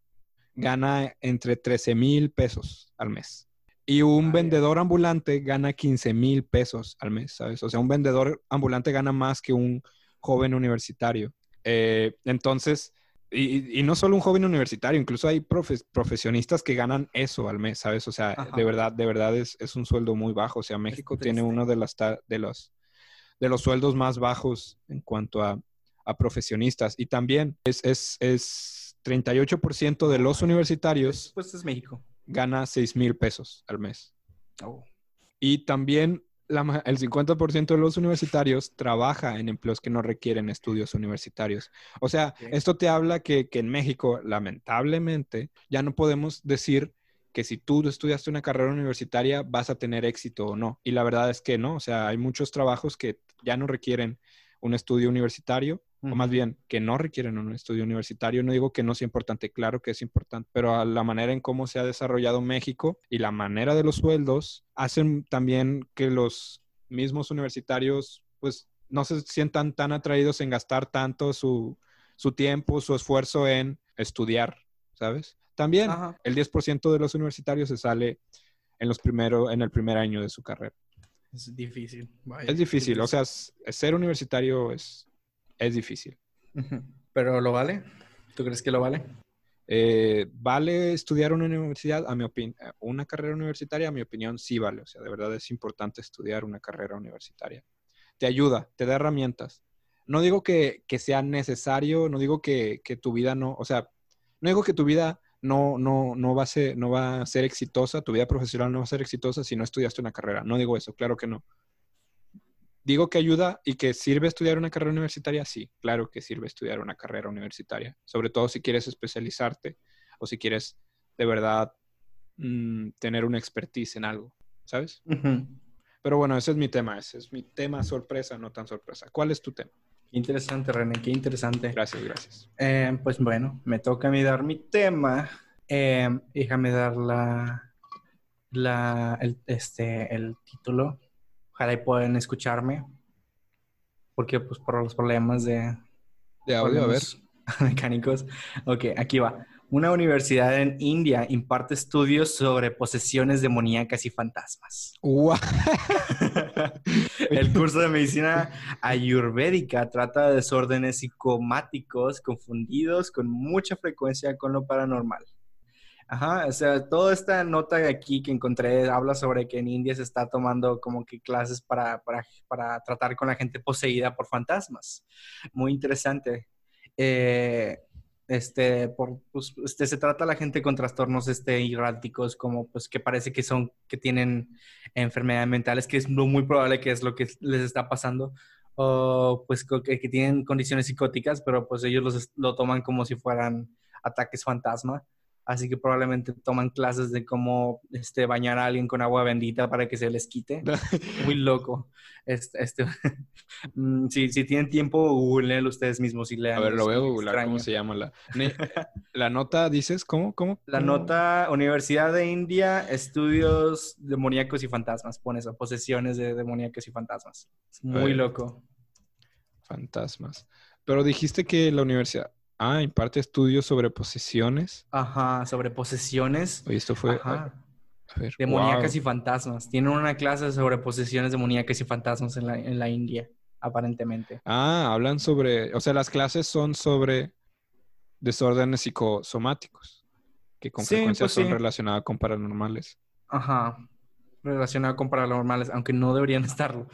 gana entre 13 mil pesos al mes. Y un vendedor ambulante gana 15 mil pesos al mes, ¿sabes? O sea, un vendedor ambulante gana más que un joven universitario. Eh, entonces, y, y no solo un joven universitario, incluso hay profes- profesionistas que ganan eso al mes, ¿sabes? O sea, Ajá. de verdad, de verdad es, es un sueldo muy bajo. O sea, México tiene uno de, las de, los, de los sueldos más bajos en cuanto a, a profesionistas. Y también es, es, es 38% de los universitarios Pues es México. gana 6 mil pesos al mes. Oh. Y también la el 50% de los universitarios trabaja en empleos que no requieren estudios universitarios. O sea, esto te habla que, que en México, lamentablemente, ya no podemos decir que si tú estudiaste una carrera universitaria vas a tener éxito o no. Y la verdad es que no. O sea, hay muchos trabajos que ya no requieren un estudio universitario o más bien que no requieren un estudio universitario. No digo que no sea importante, claro que es importante, pero a la manera en cómo se ha desarrollado México y la manera de los sueldos hacen también que los mismos universitarios pues no se sientan tan atraídos en gastar tanto su, su tiempo, su esfuerzo en estudiar, ¿sabes? También Ajá. el 10% de los universitarios se sale en, los primero, en el primer año de su carrera. Es difícil. Vaya, Es difícil, o sea, ser universitario es, es difícil. Pero lo vale. ¿Tú crees que lo vale? Eh, ¿Vale estudiar una universidad? A mi opinión, una carrera universitaria, a mi opinión, sí vale. O sea, de verdad es importante estudiar una carrera universitaria. Te ayuda, te da herramientas. No digo que, que sea necesario, no digo que, que tu vida no, o sea, no digo que tu vida no, no, no, va a ser, no va a ser exitosa, tu vida profesional no va a ser exitosa si no estudiaste una carrera. No digo eso, claro que no. Digo que ayuda y que sirve estudiar una carrera universitaria, sí, claro que sirve estudiar una carrera universitaria, sobre todo si quieres especializarte o si quieres de verdad mm, tener una expertise en algo, ¿sabes? Pero bueno, ese es mi tema, ese es mi tema sorpresa, no tan sorpresa. ¿Cuál es tu tema? Interesante, René, qué interesante. Gracias, gracias. Eh, pues bueno, me toca a mí dar mi tema. Eh, déjame dar la, la, el, este, el título. Ojalá y puedan escucharme. Porque pues por los problemas de, De audio, a ver. *laughs* mecánicos. Ok, aquí va. Una universidad en India imparte estudios sobre posesiones demoníacas y fantasmas. Guau. *laughs* El curso de medicina ayurvédica trata de desórdenes psicomáticos confundidos con mucha frecuencia con lo paranormal. Ajá, o sea, toda esta nota de aquí que encontré habla sobre que en India se está tomando como que clases para, para, para tratar con la gente poseída por fantasmas. Muy interesante. Eh, este, por, pues, este, se trata a la gente con trastornos este, erráticos, como pues que parece que son, que tienen enfermedades mentales, que es muy probable que es lo que les está pasando, o pues que, que tienen condiciones psicóticas, pero pues ellos los, lo toman como si fueran ataques fantasma. Así que probablemente toman clases de cómo este, bañar a alguien con agua bendita para que se les quite. *laughs* Muy loco. Este, este, *laughs* mm, si, si tienen tiempo, googleenlo ustedes mismos y lean. A ver, lo es veo muy googlear, ¿cómo se llama la? *laughs* La nota, dices, ¿cómo? ¿Cómo? La ¿Cómo? nota Universidad de India, estudios demoníacos y fantasmas. Pone eso, posesiones de demoníacos y fantasmas. Es muy loco. Fantasmas. Pero dijiste que la universidad. Ah, imparte estudios sobre posesiones. Ajá, sobre posesiones. Oye, esto fue... Ajá. A ver, Demoníacas wow. y fantasmas. Tienen una clase sobre posesiones demoníacas y fantasmas en la, en la India, aparentemente. Ah, hablan sobre... O sea, las clases son sobre desórdenes psicosomáticos, que con Sí, frecuencia pues son sí. relacionados con paranormales. Ajá. Relacionado con paranormales, aunque no deberían *laughs* estarlo.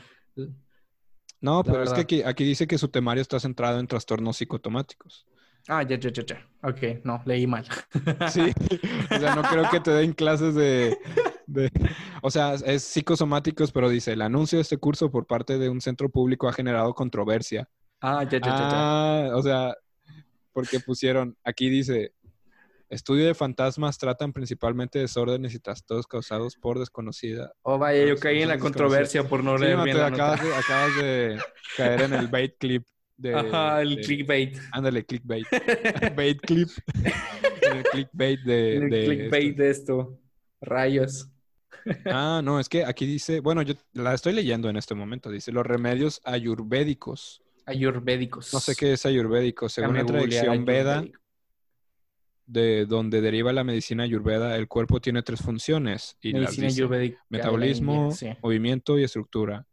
No, pero es que aquí, aquí dice que su temario está centrado en trastornos psicotomáticos. Ah, ya, ya, ya, ya. Ok, no, leí mal. *laughs* Sí, o sea, no creo que te den clases de, de- O sea, es psicosomáticos, pero dice, el anuncio de este curso por parte de un centro público ha generado controversia. Ah, ya, ya, ya, ya. Ah, o sea, porque pusieron, aquí dice, estudio de fantasmas tratan principalmente desórdenes y trastornos causados por desconocida. Oh, vaya, yo caí en la controversia por no Sí, leer bien la nota. acabas, de, acabas de caer en el bait clip de... Ajá, el de- clickbait. Ándale, clickbait. *laughs* bait clip. El clickbait de... el de clickbait esto. de esto. Rayos. Ah, no, es que aquí dice, bueno, yo la estoy leyendo en este momento, dice los remedios ayurvédicos. Ayurvédicos. No sé qué es ayurvédico, según la tradición Veda, de donde deriva la medicina ayurveda, el cuerpo tiene tres funciones y las Medicina dice, metabolismo, India, sí. movimiento y estructura.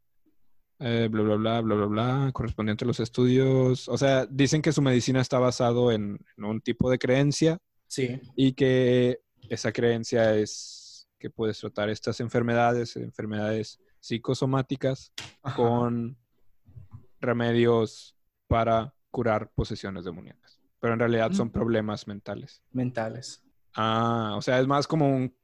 Eh, bla, bla, bla, bla, bla, bla, correspondiente a los estudios. O sea, dicen que su medicina está basado en, en un tipo de creencia Sí. y que esa creencia es que puedes tratar estas enfermedades, enfermedades psicosomáticas, Ajá. con remedios para curar posesiones demoníacas. Pero en realidad son Mm. problemas mentales. mentales. Ah, o sea, es más como un,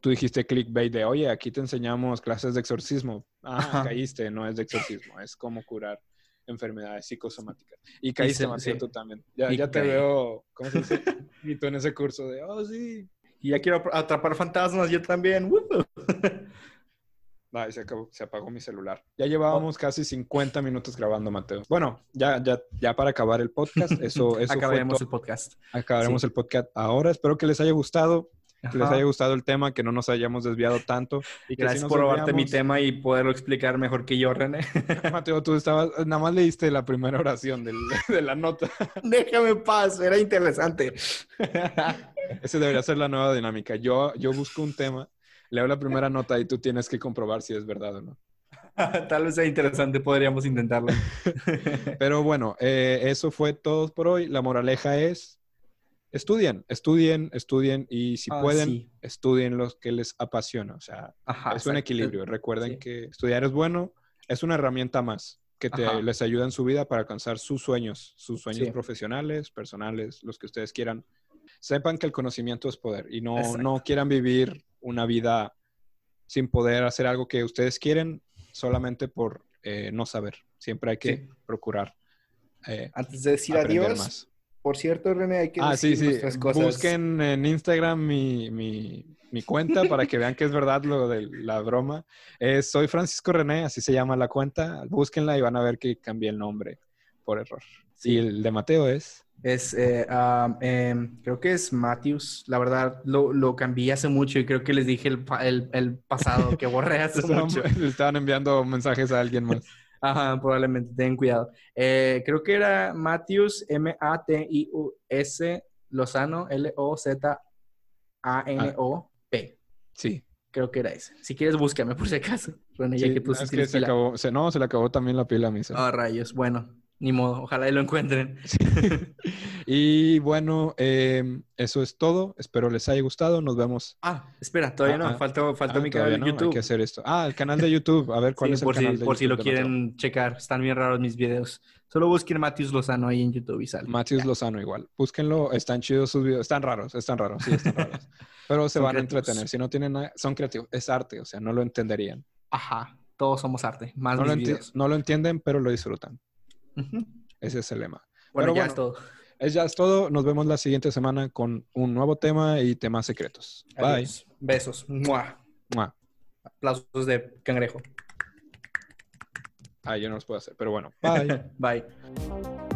tú dijiste clickbait de, oye, aquí te enseñamos clases de exorcismo. Ah, Ajá. caíste, no es de exorcismo, es como curar enfermedades psicosomáticas. Y caíste, sí. tú también. Ya, ya te veo, ¿cómo se dice? *laughs* y tú en ese curso de, oh, sí. Y ya quiero atrapar fantasmas, yo también. *laughs* Se, acabó- se apagó mi celular. Ya llevábamos casi 50 minutos grabando, Mateo. Bueno, ya, ya, ya para acabar el podcast, eso, *laughs* eso Acabaremos el podcast. Acabaremos el podcast ahora. Espero que les haya gustado, que les haya gustado el tema, que no nos hayamos desviado tanto. Y que Gracias sí por robarte mi tema y poderlo explicar mejor que yo, René. *laughs* Mateo, tú estabas, nada más leíste la primera oración del- *laughs* de la nota. Déjame en paz, era interesante. *laughs* Esa debería ser la nueva dinámica. Yo, yo busco un tema, leo la primera nota y tú tienes que comprobar si es verdad o no. Tal vez sea interesante, podríamos intentarlo. Pero bueno, eh, eso fue todo por hoy. La moraleja es, estudien, estudien, estudien y si Ah, pueden, sí. estudien los que les apasiona. O sea, Ajá, es un equilibrio. Recuerden sí. que estudiar es bueno, es una herramienta más que te, Ajá. les ayuda en su vida para alcanzar sus sueños, sus sueños Sí. profesionales, personales, los que ustedes quieran. Sepan que el conocimiento es poder y no, Exacto. no quieran vivir una vida sin poder hacer algo que ustedes quieren solamente por eh, no saber. Siempre hay que procurar eh, Antes de decir adiós, más. Por cierto, René, hay que Ah, sí, decir sí. nuestras cosas. Busquen en Instagram mi, mi, mi cuenta para que vean que es verdad lo de la broma. Eh, soy Francisco René, así se llama la cuenta. Búsquenla y van a ver que cambié el nombre por error. Sí. Y el de Mateo es. Es, eh, ah, em, creo que es Matthews. La verdad, lo, lo cambié hace mucho y creo que les dije el, el, el pasado que borré hace *laughs* mucho. estaban enviando mensajes a alguien más. *laughs* Ajá, probablemente, ten cuidado. Eh, creo que era Matthews, M-A-T-I-U-S, Lozano, L-O-Z-A-N-O-P. Sí. Creo que era ese. Si quieres, búscame por si acaso. René, ya Sí, que tú no, sí es que se acabó, se- no, se le acabó también la pila a mí. Ah, rayos. Bueno, ni modo. Ojalá y lo encuentren. *laughs* y bueno, eh, eso es todo. Espero les haya gustado. Nos vemos. Ah, espera, todavía Ah, no. ah. Falta, falta Ah, mi canal no, de Hay YouTube. que hacer esto. Ah, el canal de YouTube. A ver cuál Sí, es el por si, canal de por si lo Mateo? quieren checar. Están bien raros mis videos. Solo busquen Matthews Lozano ahí en YouTube y sale. Matthews Lozano igual. Búsquenlo, están chidos sus videos. Están raros, están raros, sí, están raros. *laughs* Pero se van creativos. a entretener. Si no tienen nada, son creativos. Es arte, o sea, no lo entenderían. Ajá. Todos somos arte. Más No lo, mis enti- videos. no lo entienden, pero lo disfrutan. Ese es el lema. Bueno, Pero ya bueno. es todo. Es ya es todo. Nos vemos la siguiente semana con un nuevo tema y temas secretos. Adiós. Besos. Mua. Bye. Mua. Aplausos de cangrejo. Ah, yo no los puedo hacer, pero bueno. Bye. *laughs* Bye.